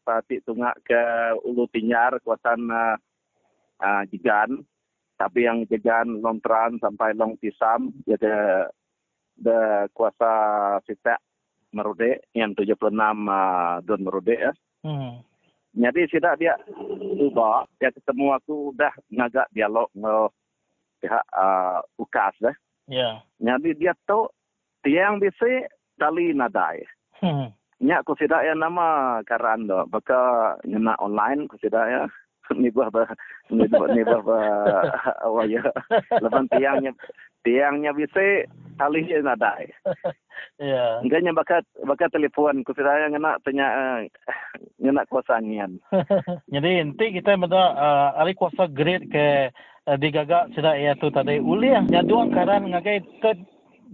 Patik tunggak ke Ulu Tinyar kawasan uh, uh, jegan tapi yang jegan long tran sampai long tisam dia de, de kuasa sitak merude yang 76 uh, don merude ya. Hmm. Jadi sidak dia ubah dia ketemu aku udah ngagak dialog dengan pihak uh, UKAS dah. Ya. Yeah. Jadi dia tahu tiang bisa tali nadai. Hmm. Nya aku sidak ya nama karan do. Baka ngena online aku sidak ya. Ni buah ba ni buah ni buah ba awaya. Lepas tiangnya tiangnya bisa tali nadai. Ya. Enggaknya bakat bakat telefon ku saya ngena tanya uh, ngena kuasa ngian. Jadi inti kita benda uh, ari kuasa grade ke uh, digagak sudah ya tu tadi uliah nyadua karan ngagai ke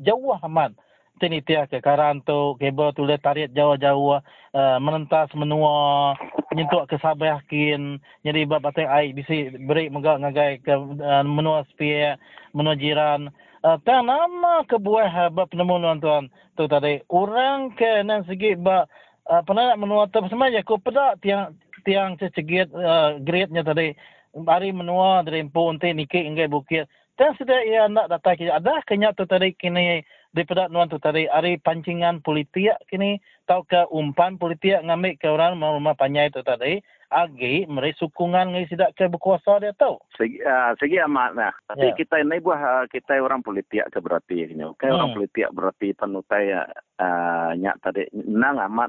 jauh aman tini tia ke karan tu kebo tu le tarik jauh-jauh uh, menentas menua nyentuh ke sabah kin jadi bab batai ai bisi beri megak ngagai ke uh, menua spia menua jiran. Uh, ta nama ke buah bab penemu tuan tu tadi orang ke nan segi ba uh, pernah menua tu semaja ko pedak tiang tiang cecegit uh, grade nya tadi. Hari menua dari pun te nikik ingai bukit dan sudah ia nak datang ke ada kenya tu tadi kini daripada nuan tu tadi hari pancingan politik kini tau ke umpan politik ngambil ke orang rumah panjai tu tadi agi meri sukungan ngai sidak ke berkuasa dia tahu segi uh, segi amat nah tapi yeah. kita ini buah uh, kita orang politik ke berarti kini okay? hmm. orang politik berarti penutai uh, nyak tadi nang amat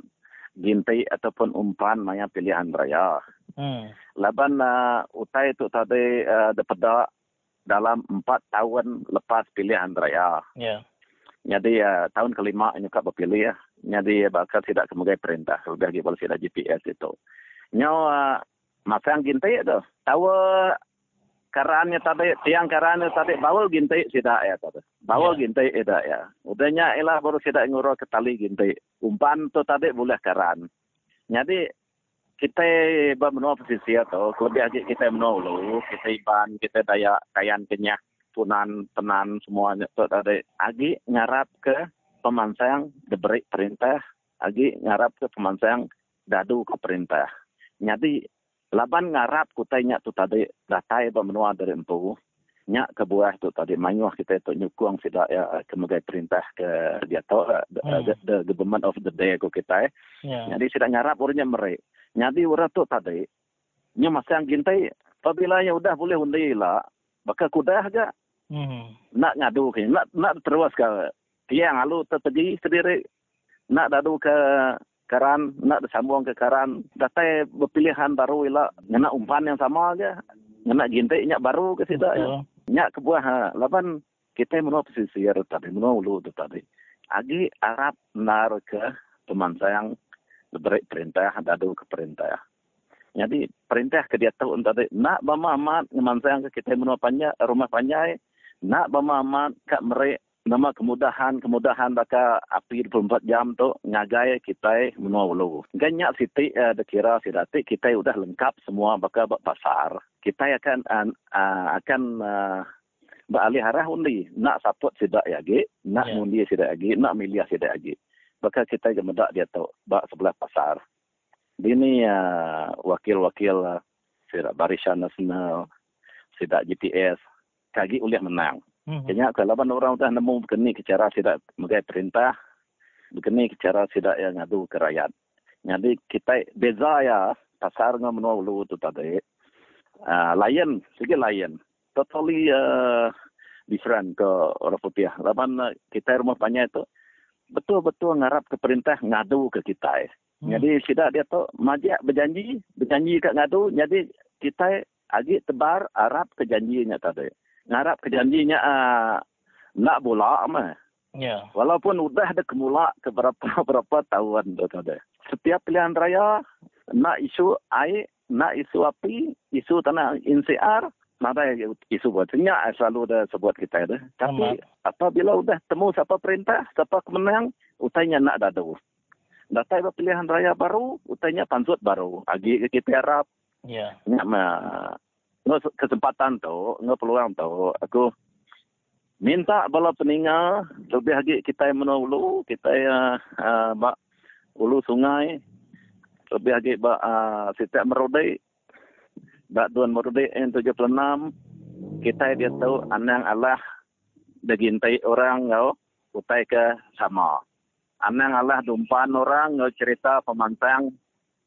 gintai ataupun umpan maya pilihan raya hmm. laban uh, utai tu tadi uh, daripada dalam empat tahun lepas pilihan raya. Yeah. Jadi uh, tahun kelima ini berpilih ya. Jadi bakal tidak kemudian perintah. Sudah di polisi ada GPS itu. Nyawa uh, masa yang gintai itu. Tahu karannya tadi, tiang karannya tadi, bawal gintai tidak ya tadi. Bawal yeah. gintai tidak ya. Udahnya ilah baru tidak ngurus ke tali gintai. Umpan tu tadi boleh karan. Jadi kita bermenua posisi atau lebih lagi kita menua dulu. Kita iban kita daya kayan kenyak punan penan semuanya tu ada. Agi ngarap ke pemansang diberi perintah. Agi ngarap ke pemansang dadu ke perintah. Jadi laban ngarap kutanya tu tadi. Datai bermenua dari empu. Nyak ke buah tu tadi. Manyuah kita tu nyukung tidak ya kemudian perintah ke dia tu hmm. the, government of the day ko kita yeah. jadi sudah ngarap urnya mereka Nyadi orang tu tadi, nya masa yang gintai, apabila yang udah boleh undi lah, bakal kuda aja. Hmm. Nak ngadu ke, nak nak terus ke tiang alu tertegi sendiri, nak dadu ke karan, nak disambung ke karan, datai berpilihan baru ilah, ngena umpan yang sama aja, ngena gintai nyak baru ke sida ya. Nyak ke buah, ha. lapan kita menua pesisir tadi, menua ulu tadi. Agi Arab nar ke teman sayang beri perintah dadu ke perintah. Jadi perintah ke dia tahu entah nak bama amat ngeman sayang ke kita menua panjang rumah panjang nak bama amat kak merek nama kemudahan kemudahan baka api 24 jam tu ngagai kita menua ulu. Ganyak siti uh, dekira sidati kita sudah lengkap semua baka bak pasar. Kita akan uh, akan uh, beralih arah undi nak support sidak lagi, nak yeah. undi sidak lagi, nak milih sidak lagi maka kita gemedak dia tahu bak sebelah pasar. Ini uh, wakil-wakil uh, sidak barisan nasional, sidak GPS, kagi uliah menang. Mm-hmm. Kenya kalau orang sudah nemu begini cara sidak megai perintah, begini cara sidak yang ngadu ke rakyat. Jadi kita beza ya pasar dengan menua ulu itu tadi. Uh, lain, sedikit lain. Totally uh, different ke orang putih. Lapan uh, kita rumah banyak itu, betul-betul ngarap ke perintah ngadu ke kita. Hmm. Jadi tidak dia tu majak berjanji, berjanji kat ngadu, jadi kita agak tebar arab ke janjinya tadi. Ngarap ke janjinya uh, nak bola mah. Yeah. Walaupun udah ada kemula ke berapa berapa tahun tu tadi. Setiap pilihan raya nak isu air, nak isu api, isu tanah NCR, Nada isu buat senyap selalu ada sebuat kita ada. Tapi Amat. apabila sudah temu siapa perintah, siapa kemenang, utainya nak dadu. Datai pilihan raya baru, utainya pansut baru. Agi kita harap. Ya. Yeah. Nggak kesempatan tu, nggak peluang tu. Aku minta bala peninga lebih lagi kita yang menulu, kita yang uh, bak ulu sungai, lebih lagi bak uh, setiap merodai, Bak Tuan Murdik yang 76, kita dia tahu anang Allah dagintai orang ngau utai ke sama. Anang Allah dumpan orang ngau cerita pemantang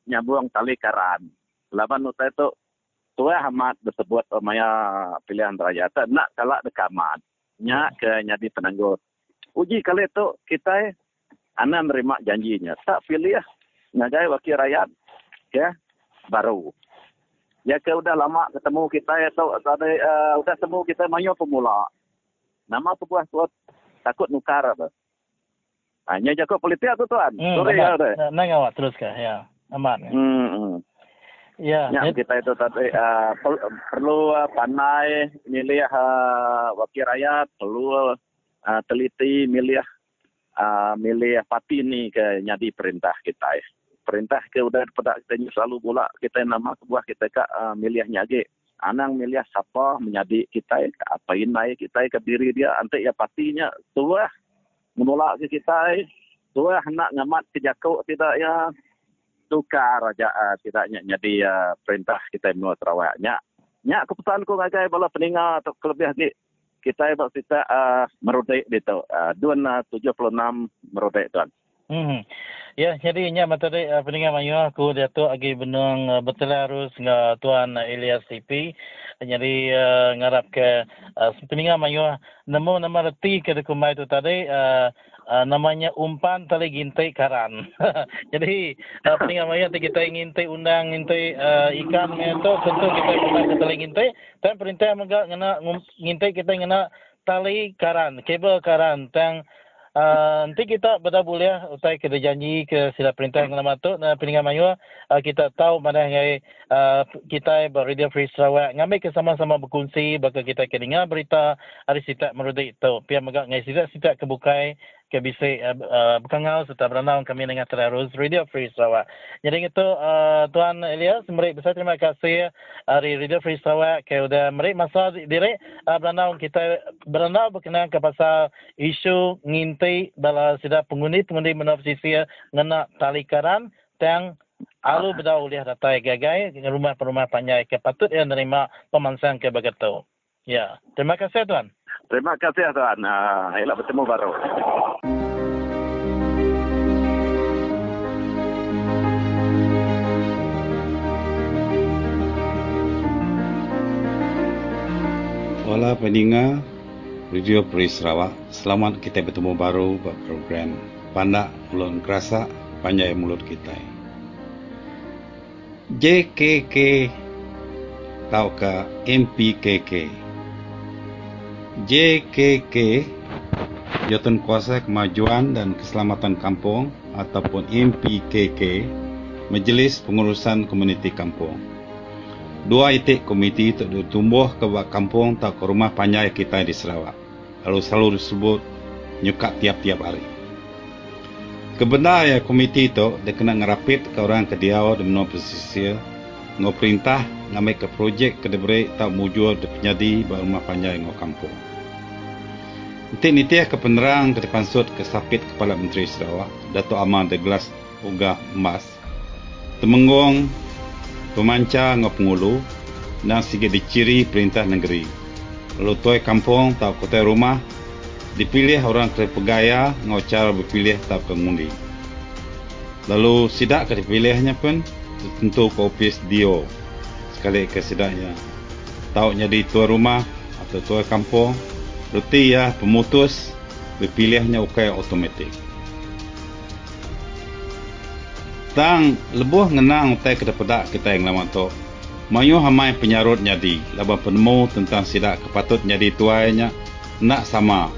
nyambung tali karan. Laban utai tu tua amat bersebut maya pilihan raya tak nak kalak dekamat. Nyak ke nyadi penanggut. Uji kali tu kita anak menerima janjinya. Tak pilih ngagai wakil rakyat ya baru. Ya ke udah lama ketemu kita ya tu tadi uh, udah temu kita mayo pemula. Nama sebuah tuat takut nukar apa. Hanya jago politik tu tuan. Hmm, Sorry ya. Nang awak teruskan ya. Aman. Hmm. hmm. Ya, ya kita itu tadi uh, perlu uh, pandai milih uh, wakil rakyat, perlu uh, teliti milih uh, milih parti ni ke nyadi perintah kita. Perintah ke udah pada kita selalu pula kita nama sebuah kita ke uh, milih nyagi. Anang milih siapa menjadi kita apa ini kita ke diri dia antek ya partinya tuah menolak ke kita tuah nak ngamat ke jakuk tidak ya tukar raja uh, tidaknya jadi uh, perintah kita menua Sarawak. Nya nya keputusan ko ngagai bala peninga atau kelebih di kita ibak kita uh, merudai di tu. Uh, 276 merudai tuan. Hmm. Ya, jadi nya materi uh, peninga mayu aku dia tu agi benung uh, betul harus nga tuan uh, Ilyas CP. Jadi uh, ngarap ke uh, peninga mayu nemu nama reti ke dekumai tu tadi uh, uh, namanya umpan tali gintai karan. Jadi uh, peningan maya kita ingin undang gintai uh, ikan itu tentu kita guna ke tali gintai. Dan perintah megak ngena gintai kita ngena tali karan, kabel karan. Uh, nanti kita pada boleh utai kita janji ke sila perintah yang lama tu uh, peningan mayu uh, kita tahu mana yang uh, kita Radio Free Sarawak. Ngambil ke sama-sama berkongsi bagi kita kedengar berita hari sitak merudik itu pihak megak ngai sitak sitak kebukai ke bisa uh, uh, berkangau serta berenang kami dengan terus Radio Free Sarawak. Jadi itu uh, Tuan Elias, meri besar terima kasih dari uh, Radio Free Sarawak ke sudah meri masa diri uh, berenang kita berenang berkenaan ke pasal isu ngintai bala sudah pengundi-pengundi menopsisi ngena tali karan yang Alu beda oleh data gagai rumah-rumah panjai ke patut yang menerima pemansang ke begitu. Ya, terima kasih tuan. Terima kasih tuan. Uh, Ayolah bertemu baru. Hola pendengar Radio Peri Sarawak. Selamat kita bertemu baru buat program Pandak Mulut Kerasa Panjai Mulut Kita. JKK tahu ke MPKK JKK Jatuh Kuasa Kemajuan dan Keselamatan Kampung ataupun MPKK Majlis Pengurusan Komuniti Kampung. Dua itik komiti itu ditumbuh ke kampung atau ke rumah panjai kita di Sarawak. Lalu selalu disebut nyukat tiap-tiap hari. Kebenar ya komiti itu dia kena ngerapit ke orang ke diau dan menua pesisir ngo perintah ngamai ke projek ke debere tak mujur de penyadi ba rumah panjai ngo kampung. Nanti nitiah ke penerang ke depan sud ke sapit kepala Menteri Sarawak, Dato' Aman Douglas Uga Emas, temenggung pemanca ngo pengulu dan sige diciri perintah negeri. Lalu tuai kampung tak kota rumah dipilih orang ke pegaya ngo cara berpilih tak pengundi. Lalu sidak ke dipilihnya pun tentu kopis dio sekali kesedaknya tahu jadi tuan rumah atau tuan kampung reti ya pemutus berpilihnya ukai otomatik tang lebuh ngenang utai kedepedak kita yang lama tu mayu hamai penyarut jadi laba penemu tentang sidak kepatut jadi tuainya nak sama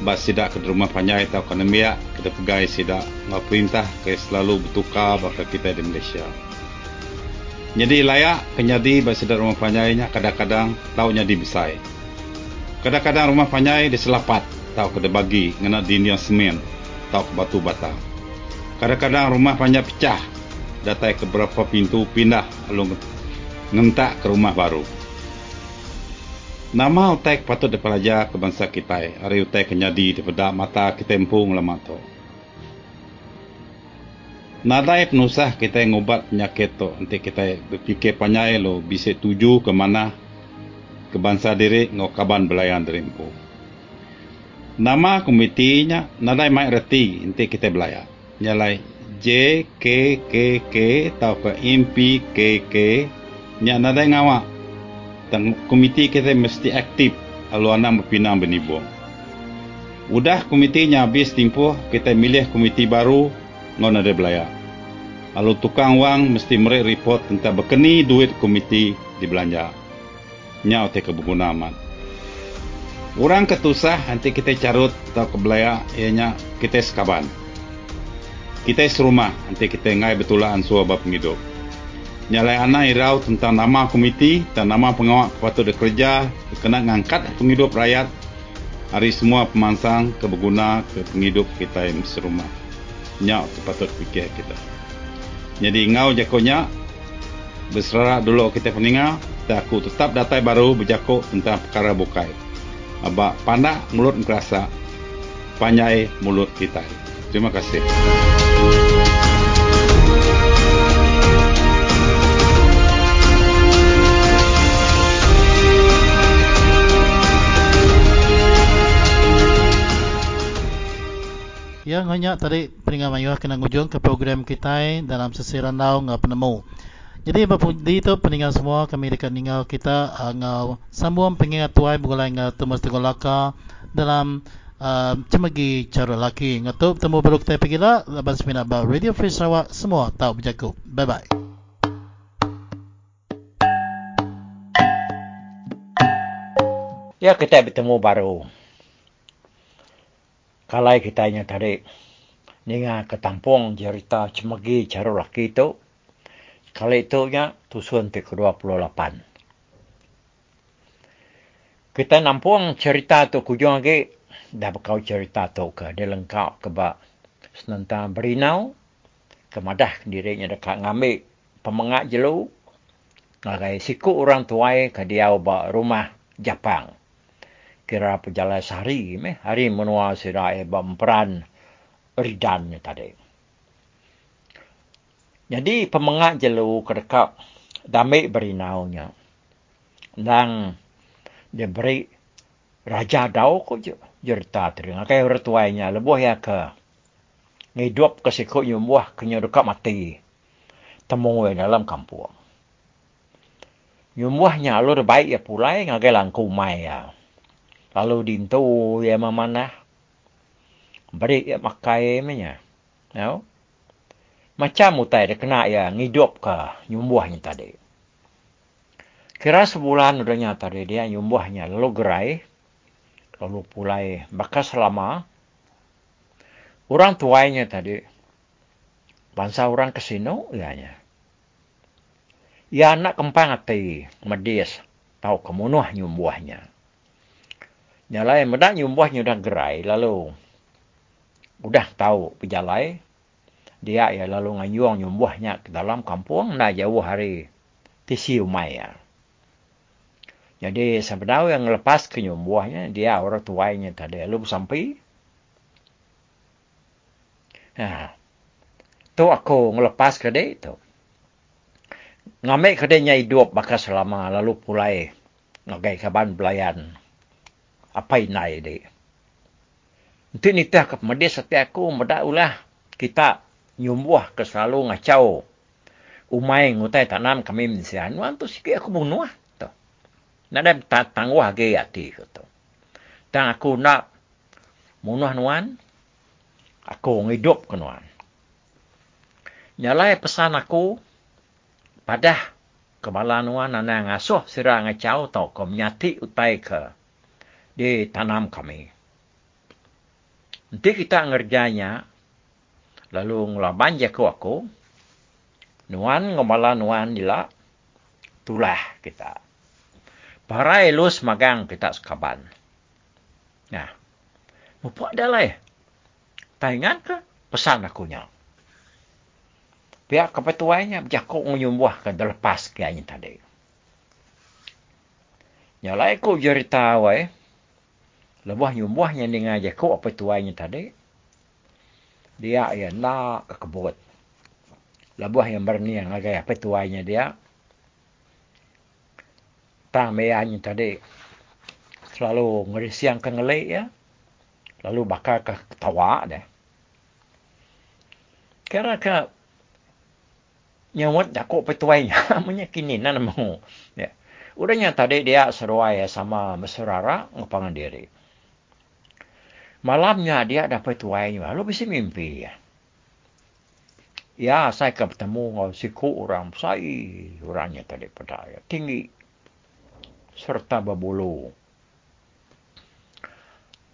bas sidak ke rumah panjai atau kanemia kita pegai sidak ngau perintah ke selalu bertukar bakal kita di Malaysia. Jadi layak kenyadi bersedar rumah panjainya kadang-kadang tahu nyadi besar. Kadang-kadang rumah panjai diselapat tahu kena bagi ngena dinding semen tahu ke batu bata. Kadang-kadang rumah panjai pecah datai ke beberapa pintu pindah lalu ngentak ke rumah baru. Nama utai patut dipelajar ke bangsa kita. Hari utai kenyadi di mata kita empung lama tu. Nadai penusah kita ngobat penyakit tu. Nanti kita berfikir panjang lo bisa tuju ke mana ke bangsa diri ngokaban belayan derimpu. Nama komitinya nadai mai reti nanti kita belayan. Nyalai J K K K atau ke MP K K nya nadai ngawa. Dan komiti kita mesti aktif aluana berpinang benibu. Udah komitinya habis tempoh kita milih komiti baru ngon ada belaya. Lalu tukang wang mesti merek report tentang berkeni duit komiti di belanja. Nyau te kebuguna aman. Orang ketusah nanti kita carut atau ke belaya ianya kita sekaban. Kita serumah nanti kita ngai betulan suah bab ngidup. Nyalai anak irau tentang nama komiti dan nama pengawal patut kerja kena ngangkat penghidup rakyat hari semua pemansang kebeguna ke penghidup kita yang serumah nyak patut fikir kita. Jadi ngau jakonya berserak dulu kita peninga dan aku tetap datai baru berjakuk tentang perkara bukai. Abak pandak mulut merasa panjai mulut kita. Terima kasih. Yang hanya tadi peringkat mayuh kena ngujung ke program kita dalam sesiran lau ngau penemu. Jadi apa di itu peningat semua kami dekat ningau kita uh, ngau sambung pengingat tuai bugulai ngau tumas tegolaka dalam uh, cemegi cara laki ngatu temu baru kita pergi lah lepas minat bah Radio Free Sarawak semua tahu berjaku. Bye bye. Ya kita bertemu baru kalai kita nya tadi ninga ke tampung cerita cemegi cara laki itu kali itu nya tusun ke 28 kita nampung cerita tu kujung lagi dah bekau cerita tu ke dia lengkap ke ba senentang berinau kemadah dirinya dekat ngambil pemengak jelu ngagai siku orang tuai ke dia ba rumah Jepang kira pejalan sehari me hari menua sirai bamperan ridannya tadi. Jadi pemengak jelu kedekap damai berinaunya. Dan dia beri raja dau ko jerta teringa kai retuainya lebuh ya ke? Ngidup ke siku nyumbuh kenyo dekat mati. Temui dalam kampung. Nyumbuhnya alur baik ya pulai ngagai langku ya lalu dintu ya mana beri ya makai menya ya. Macam mutai dia kena ya ngidup ke nyumbuhnya tadi. Kira sebulan udah nyata dia nyumbuhnya lalu gerai lalu pulai. Bakas selama orang tuanya tadi bangsa orang kesino ya nya ya anak kempang ati medis tahu kemunuh nyumbuhnya Nyalai medak nyumbuhnya udah gerai lalu udah tahu pejalai dia ya lalu nganyuang nyumbuhnya ke dalam kampung na jauh hari tisi umaya. Jadi sebenarnya yang lepas ke nyumbuhnya dia orang tuanya tadi lalu sampai Nah, tu aku ngelepas ke dia itu. Ngambil ke dia hidup bakal selama lalu pulai ngagai kaban belayan apa inai de. Nanti ni teh ke medis setiap aku medak ulah kita nyumbuh ke selalu ngacau. Umai ngutai tanam kami mensian. Wan tu sikit aku bunuh. Tu. Nada tangguh lagi hati tu. Dan aku nak bunuh nuan. Aku ngidup ke nuan. Nyalai pesan aku pada kemalan nuan nana ngasuh sirah ngacau tau kau menyati utai ke di tanam kami. Nanti kita ngerjanya, lalu ngelaban je ku aku, nuan ngomala nuan jila, tulah kita. Para elus magang kita sekaban. Nah, mupa ada lah Taingan ke pesan aku nya. Pihak kepetuanya berjakuk menyumbuh ke lepas kianya tadi. Nyalai ku cerita wai, Lebuah nyumbuhnya dengan je ko apa tuainya tadi. Dia ya nak ke kebut. Lebuh yang berniang agak apa tuanya dia. Meyanyi tadi. Selalu ngerisiang ke ngelik ya. Lalu bakal ke ketawa dia. Kira ke nyawat jakuk petuainya. Menyakini nana mahu. Ya. Udahnya tadi dia seruai sama mesurara ngepangan diri. Malamnya dia dapat tuainya. Lalu bisa mimpi ya. Ya, saya ketemu dengan siku orang. Saya orangnya tadi pada. Tinggi. Serta berbulu.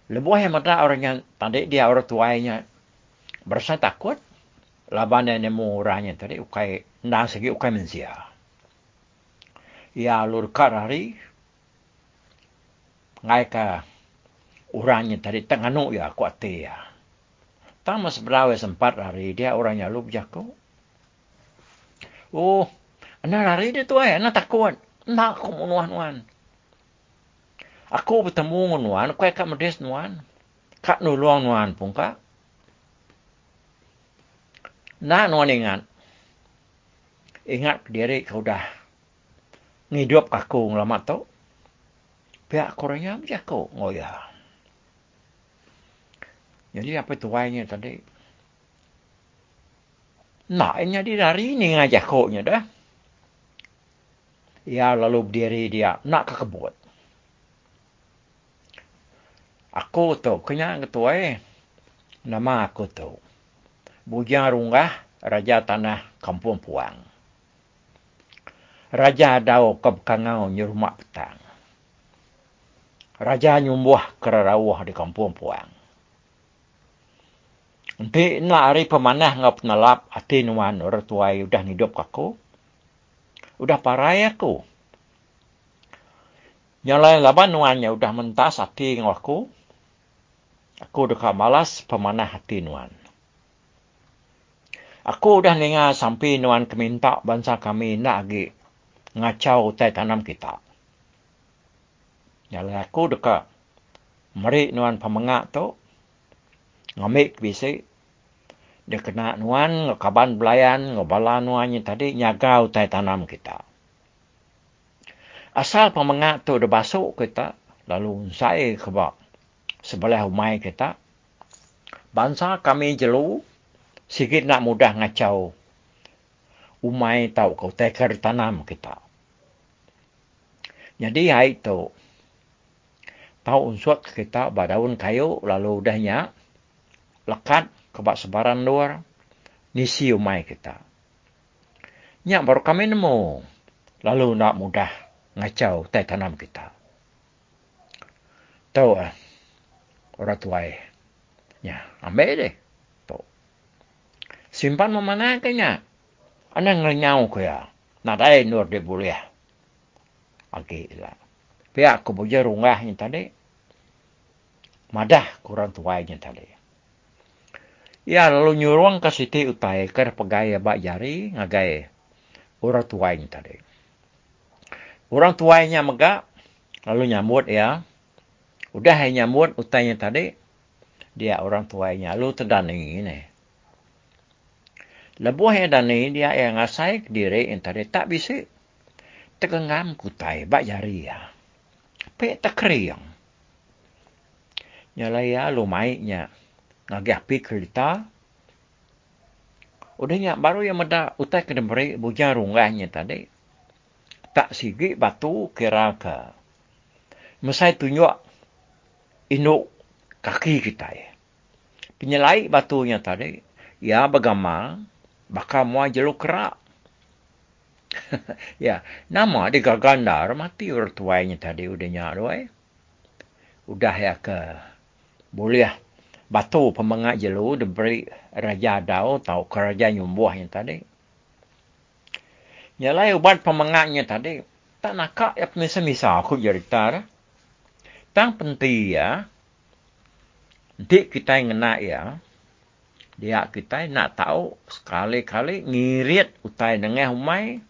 Lebuh yang mata orang yang tadi dia orang tuanya. Berasa takut. Laban yang nemu orangnya tadi. Ukai. Nah segi ukai mensia. Ya, lur karari. Ngai. Orangnya tadi tengah nu ya kuat ya. Tama seberawai sempat hari dia orangnya lu jago. Oh, anak hari dia tu ay, anak takut. Nak aku mau nuan. Aku bertemu nuan, aku akan medes nuan. Kak nuluang nuan pun kak. Nak nuan ingat. Ingat diri kau dah ngidup aku ngelamat tu. Pihak korangnya jago ngoyah. Jadi apa tuainya tadi? Naknya dia dari ini ngajak koknya dah. Ya lalu berdiri dia nak ke kebun. Aku tu kena ketua eh. Nama aku tu. Bujang Runggah, Raja Tanah Kampung Puang. Raja Dao Kebkangau Nyerumak Petang. Raja Nyumbuh Kerarawah di Kampung Puang. Nanti nak hari pemanah ngap nalap hati nuan tua udah hidup aku. Udah parai aku. Nyalai laban nuannya udah mentas hati ng aku. Aku udah malas pemanah hati nuan. Aku udah dengar sampai nuan keminta bangsa kami nak lagi ngacau tai tanam kita. Nyalai aku dekat merik nuan pemengak tu. Ngamik bisik dia kena nuan, kaban belayan, ngobala nuannya tadi, nyagau tai tanam kita. Asal pemengak tu dah basuk kita, lalu saya kebak sebelah umai kita. Bangsa kami jelu, sikit nak mudah ngacau umai tahu kau teker tanam kita. Jadi hai itu, tahu unsur kita badaun kayu, lalu udahnya lekat kebak sebaran luar, nisi umai kita. Nyak baru kami nemu, lalu nak mudah ngacau tai tanam kita. Tahu ah, orang tua eh. Ya, ambil deh. Tahu. Simpan memana kenya. Anak ngenyau ke ya. Nak dai nur dia boleh. Okey lah. Pihak aku punya rumah yang tadi. Madah kurang tuainya tadi. Ya lalu nyuruang ke siti utai ke pegaya bak jari ngagai orang tuanya tadi. Orang tuanya mega lalu nyambut ya. Udah nyambut utainya tadi. Dia orang tuanya lalu terdani ini. Lebuh yang dani dia yang ngasai diri yang tadi tak bisa. Tegengam kutai bak jari ya. Pek tak keriang. Nyalaya lumaiknya ngagi api kereta. Udahnya baru yang meda utai kena beri bujang rungahnya tadi. Tak sigi batu kira. Mesai tunjuk induk kaki kita ya. Penyelai batunya tadi. Ya bagama. Bakal mua jeluk kerak. ya, nama dia gagandar mati orang tuanya tadi udahnya doai. Udah ya ke boleh batu pemengak jelu diberi raja dao atau kerajaan nyumbuh yang tadi. Nyalai ubat pemengaknya tadi. Tak nak ya penisa-misa aku cerita. Tang penting ya. Nanti kita yang nak ya. Dia kita nak tahu sekali-kali ngirit utai dengan umai.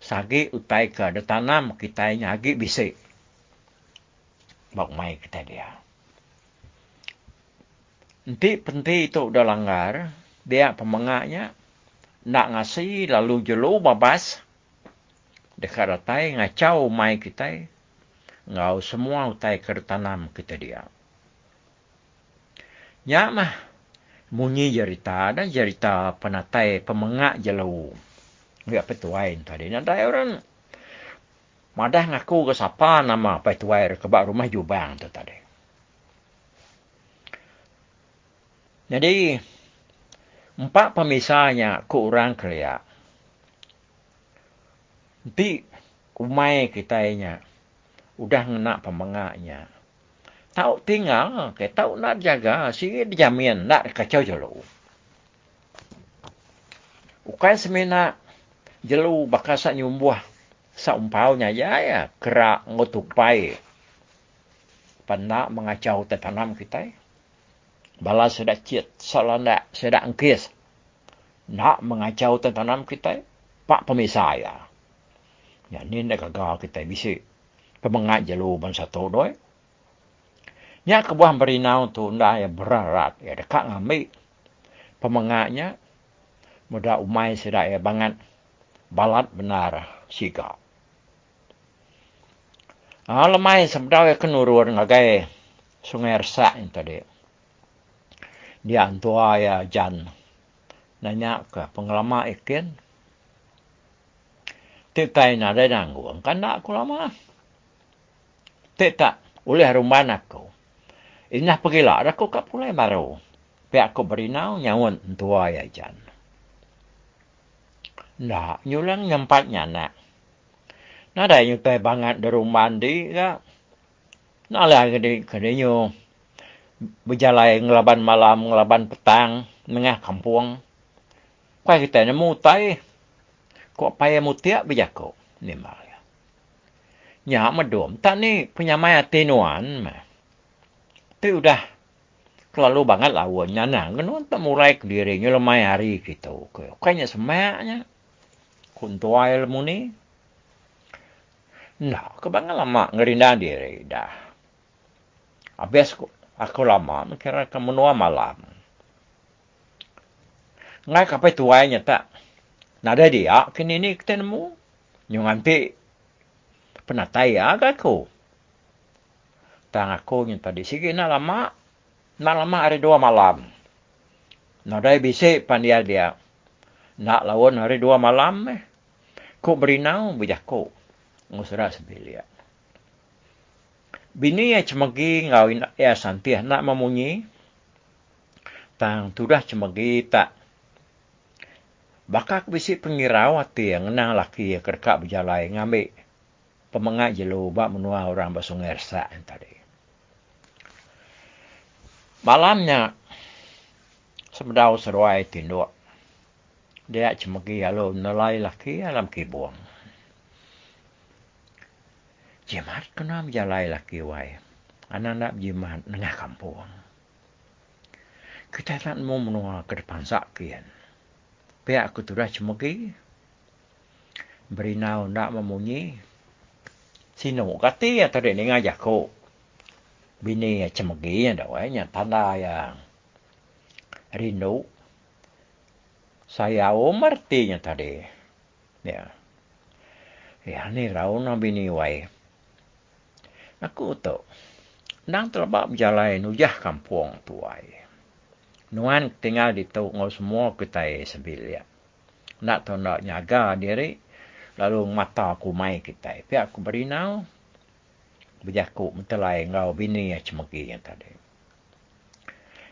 Sagi utai ke ada tanam kita yang lagi bisik. Bak mai kita dia. Nanti penting itu udah langgar, dia pemengaknya nak ngasi lalu jelu babas. Dekat ratai ngacau mai kita ngau semua utai kertanam kita dia. Nya mah munyi jarita dan jarita penatai pemengak jelu nggak petuain tadi nak orang madah ngaku ke siapa nama petuai ke rumah jubang tu tadi jadi Empat pemisahnya ke orang kerja. Nanti umai kita nya udah ngena pemengaknya. Tahu tinggal, ke tahu nak jaga, sih dijamin nak kacau jelu. Ukai semena jelu bakal sa nyumbuh sa umpaunya ya ya kerak ngutupai. Pendak mengacau tetanam kita. Bala sudah cit, salah nak, sudah angkis. Nak mengacau tanam kita, pak pemisah ya. Ya, ni nak gagal kita bisa. Pemengat jelu bangsa tu doi. Nya kebuah berinau tu nda ya berat ya dekat ngambil pemengatnya muda umai sudah ya bangat balat benar siga. Ah lemai sebdau ya kenurur ngagai sungai Ersak yang tadi dia antua ya jan. Nanya ke pengalaman ikin? Titai na ada nanggung kan nak aku lama? Tita oleh rumah aku inah pergi lah aku kat pulai baru pe aku berinau nyawon antua ya jan. Nak nyulang nyempatnya nak. Nada yang tay bangat di rumah di ka. Nala gede gede nyo berjalan ngelaban malam, ngelaban petang, tengah kampung. Kau kita ni mutai. Kau payah mutiak berjaku. Ni malah. Nya medum. Tak ni penyamai tenuan. Tu udah terlalu banget lawan. Nyana. Kenapa tak mulai ke diri. Nyelemai hari gitu. Kayaknya semaknya. Kuntuai ilmu ni. Nah, kebangan lama ngerindah diri dah. Habis aku lama kira ke menua malam. Ngai kapai tuainya tak. Nada dia kini ni kita nemu. Nyung ampi penatai agak aku. Tang aku yang tadi sigi nak lama. Nak lama hari dua malam. Nada bisa pandia dia. Nak lawan hari dua malam eh. Ku berinau bijak ku. Ngusra sebelia bini ya cemagi ngawin ya santiah nak memunyi tang tudah cemagi tak. Bakak bisi pengirau hati yang nang laki ya kerka berjalai ngambil. Pemengat jelu bak menua orang basung ersa tadi. Malamnya semedau seruai tinduk. Dia cemagi halo nelai laki alam kibuang Jimat kena menjalai laki wai. Anak nak jimat nengah kampung. Kita tak mau menua ke depan sakian. Pihak aku turah cemegi. Berinau nak memunyi. Sino kati ya tadi ni ngajak ko. Bini ya cemegi ya dah wai. Tanda yang rindu. Saya umarti ya tadi. Ya. Ya ni rauna bini wai. Aku tahu. Nang terlebak berjalan nujah kampung tuai. Nuan tinggal di tu ngau semua kita sebilia. Nak tahu nak nyaga diri. Lalu mata aku mai kita. Pihak aku berinau. Berjaku mentelai ngau bini yang cemegi yang tadi.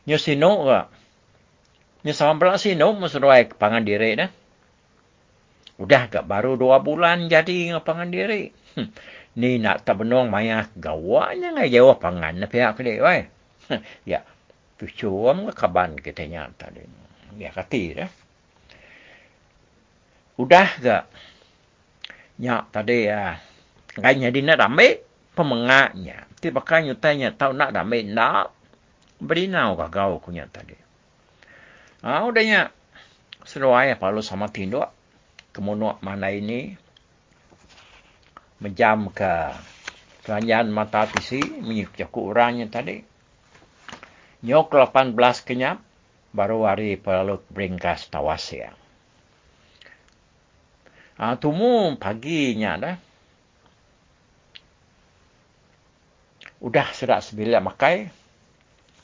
Nyo sino ke? Nyo sama belak sino mesuruh pangan diri dah. Udah gak baru dua bulan jadi ngapangan diri. Hmm ni nak tak benong maya gawanya ngai jawah pangan na pihak dia wai ya tu cuam ke kaban kita nya tadi ya kati dah udah gak nya tadi ya. Ngai nya di nak ramai pemengaknya ti bakal nyutanya tahu nak ramai nak. Beri nau ka gau kunya tadi ah udahnya seruai apa lu sama tinduk. Kemunuak mana ini menjam ke kerajaan mata pisi menyukai orangnya tadi. Nyok 18 kenyap baru hari perlu beringkas tawas ya. Ah, tumu paginya dah. Udah sedak sebilah makai.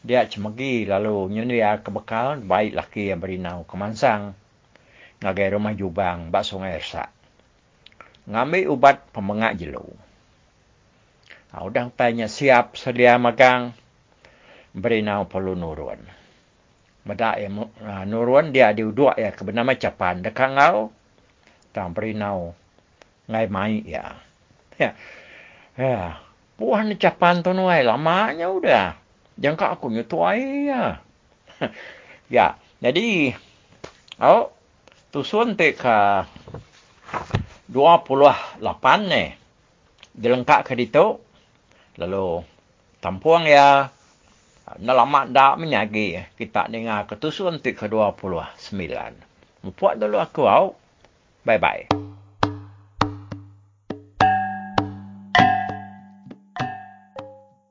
Dia cemegi lalu nyelia ke bekal. Baik laki yang berinau kemansang. Ngagai rumah jubang. Bak sungai ersak. Ngambil ubat pemengak jelu. Ha, udah tanya siap sedia magang. Berinau perlu nurun. Medak ya, nurun dia diuduk ya ke bernama capan. Dekat ngau tang perinau ngai mai ya. Ya. Ya. Puan capan tu nuai lamanya udah. Jangka aku nyutuai ya. ya. Jadi oh tusun te ka 28 ne. Dilengkap ke itu. Lalu tampuang ya. Nalamat dak menyagi kita dengar ketusun te ke 29. Membuat dulu aku au. Bye bye.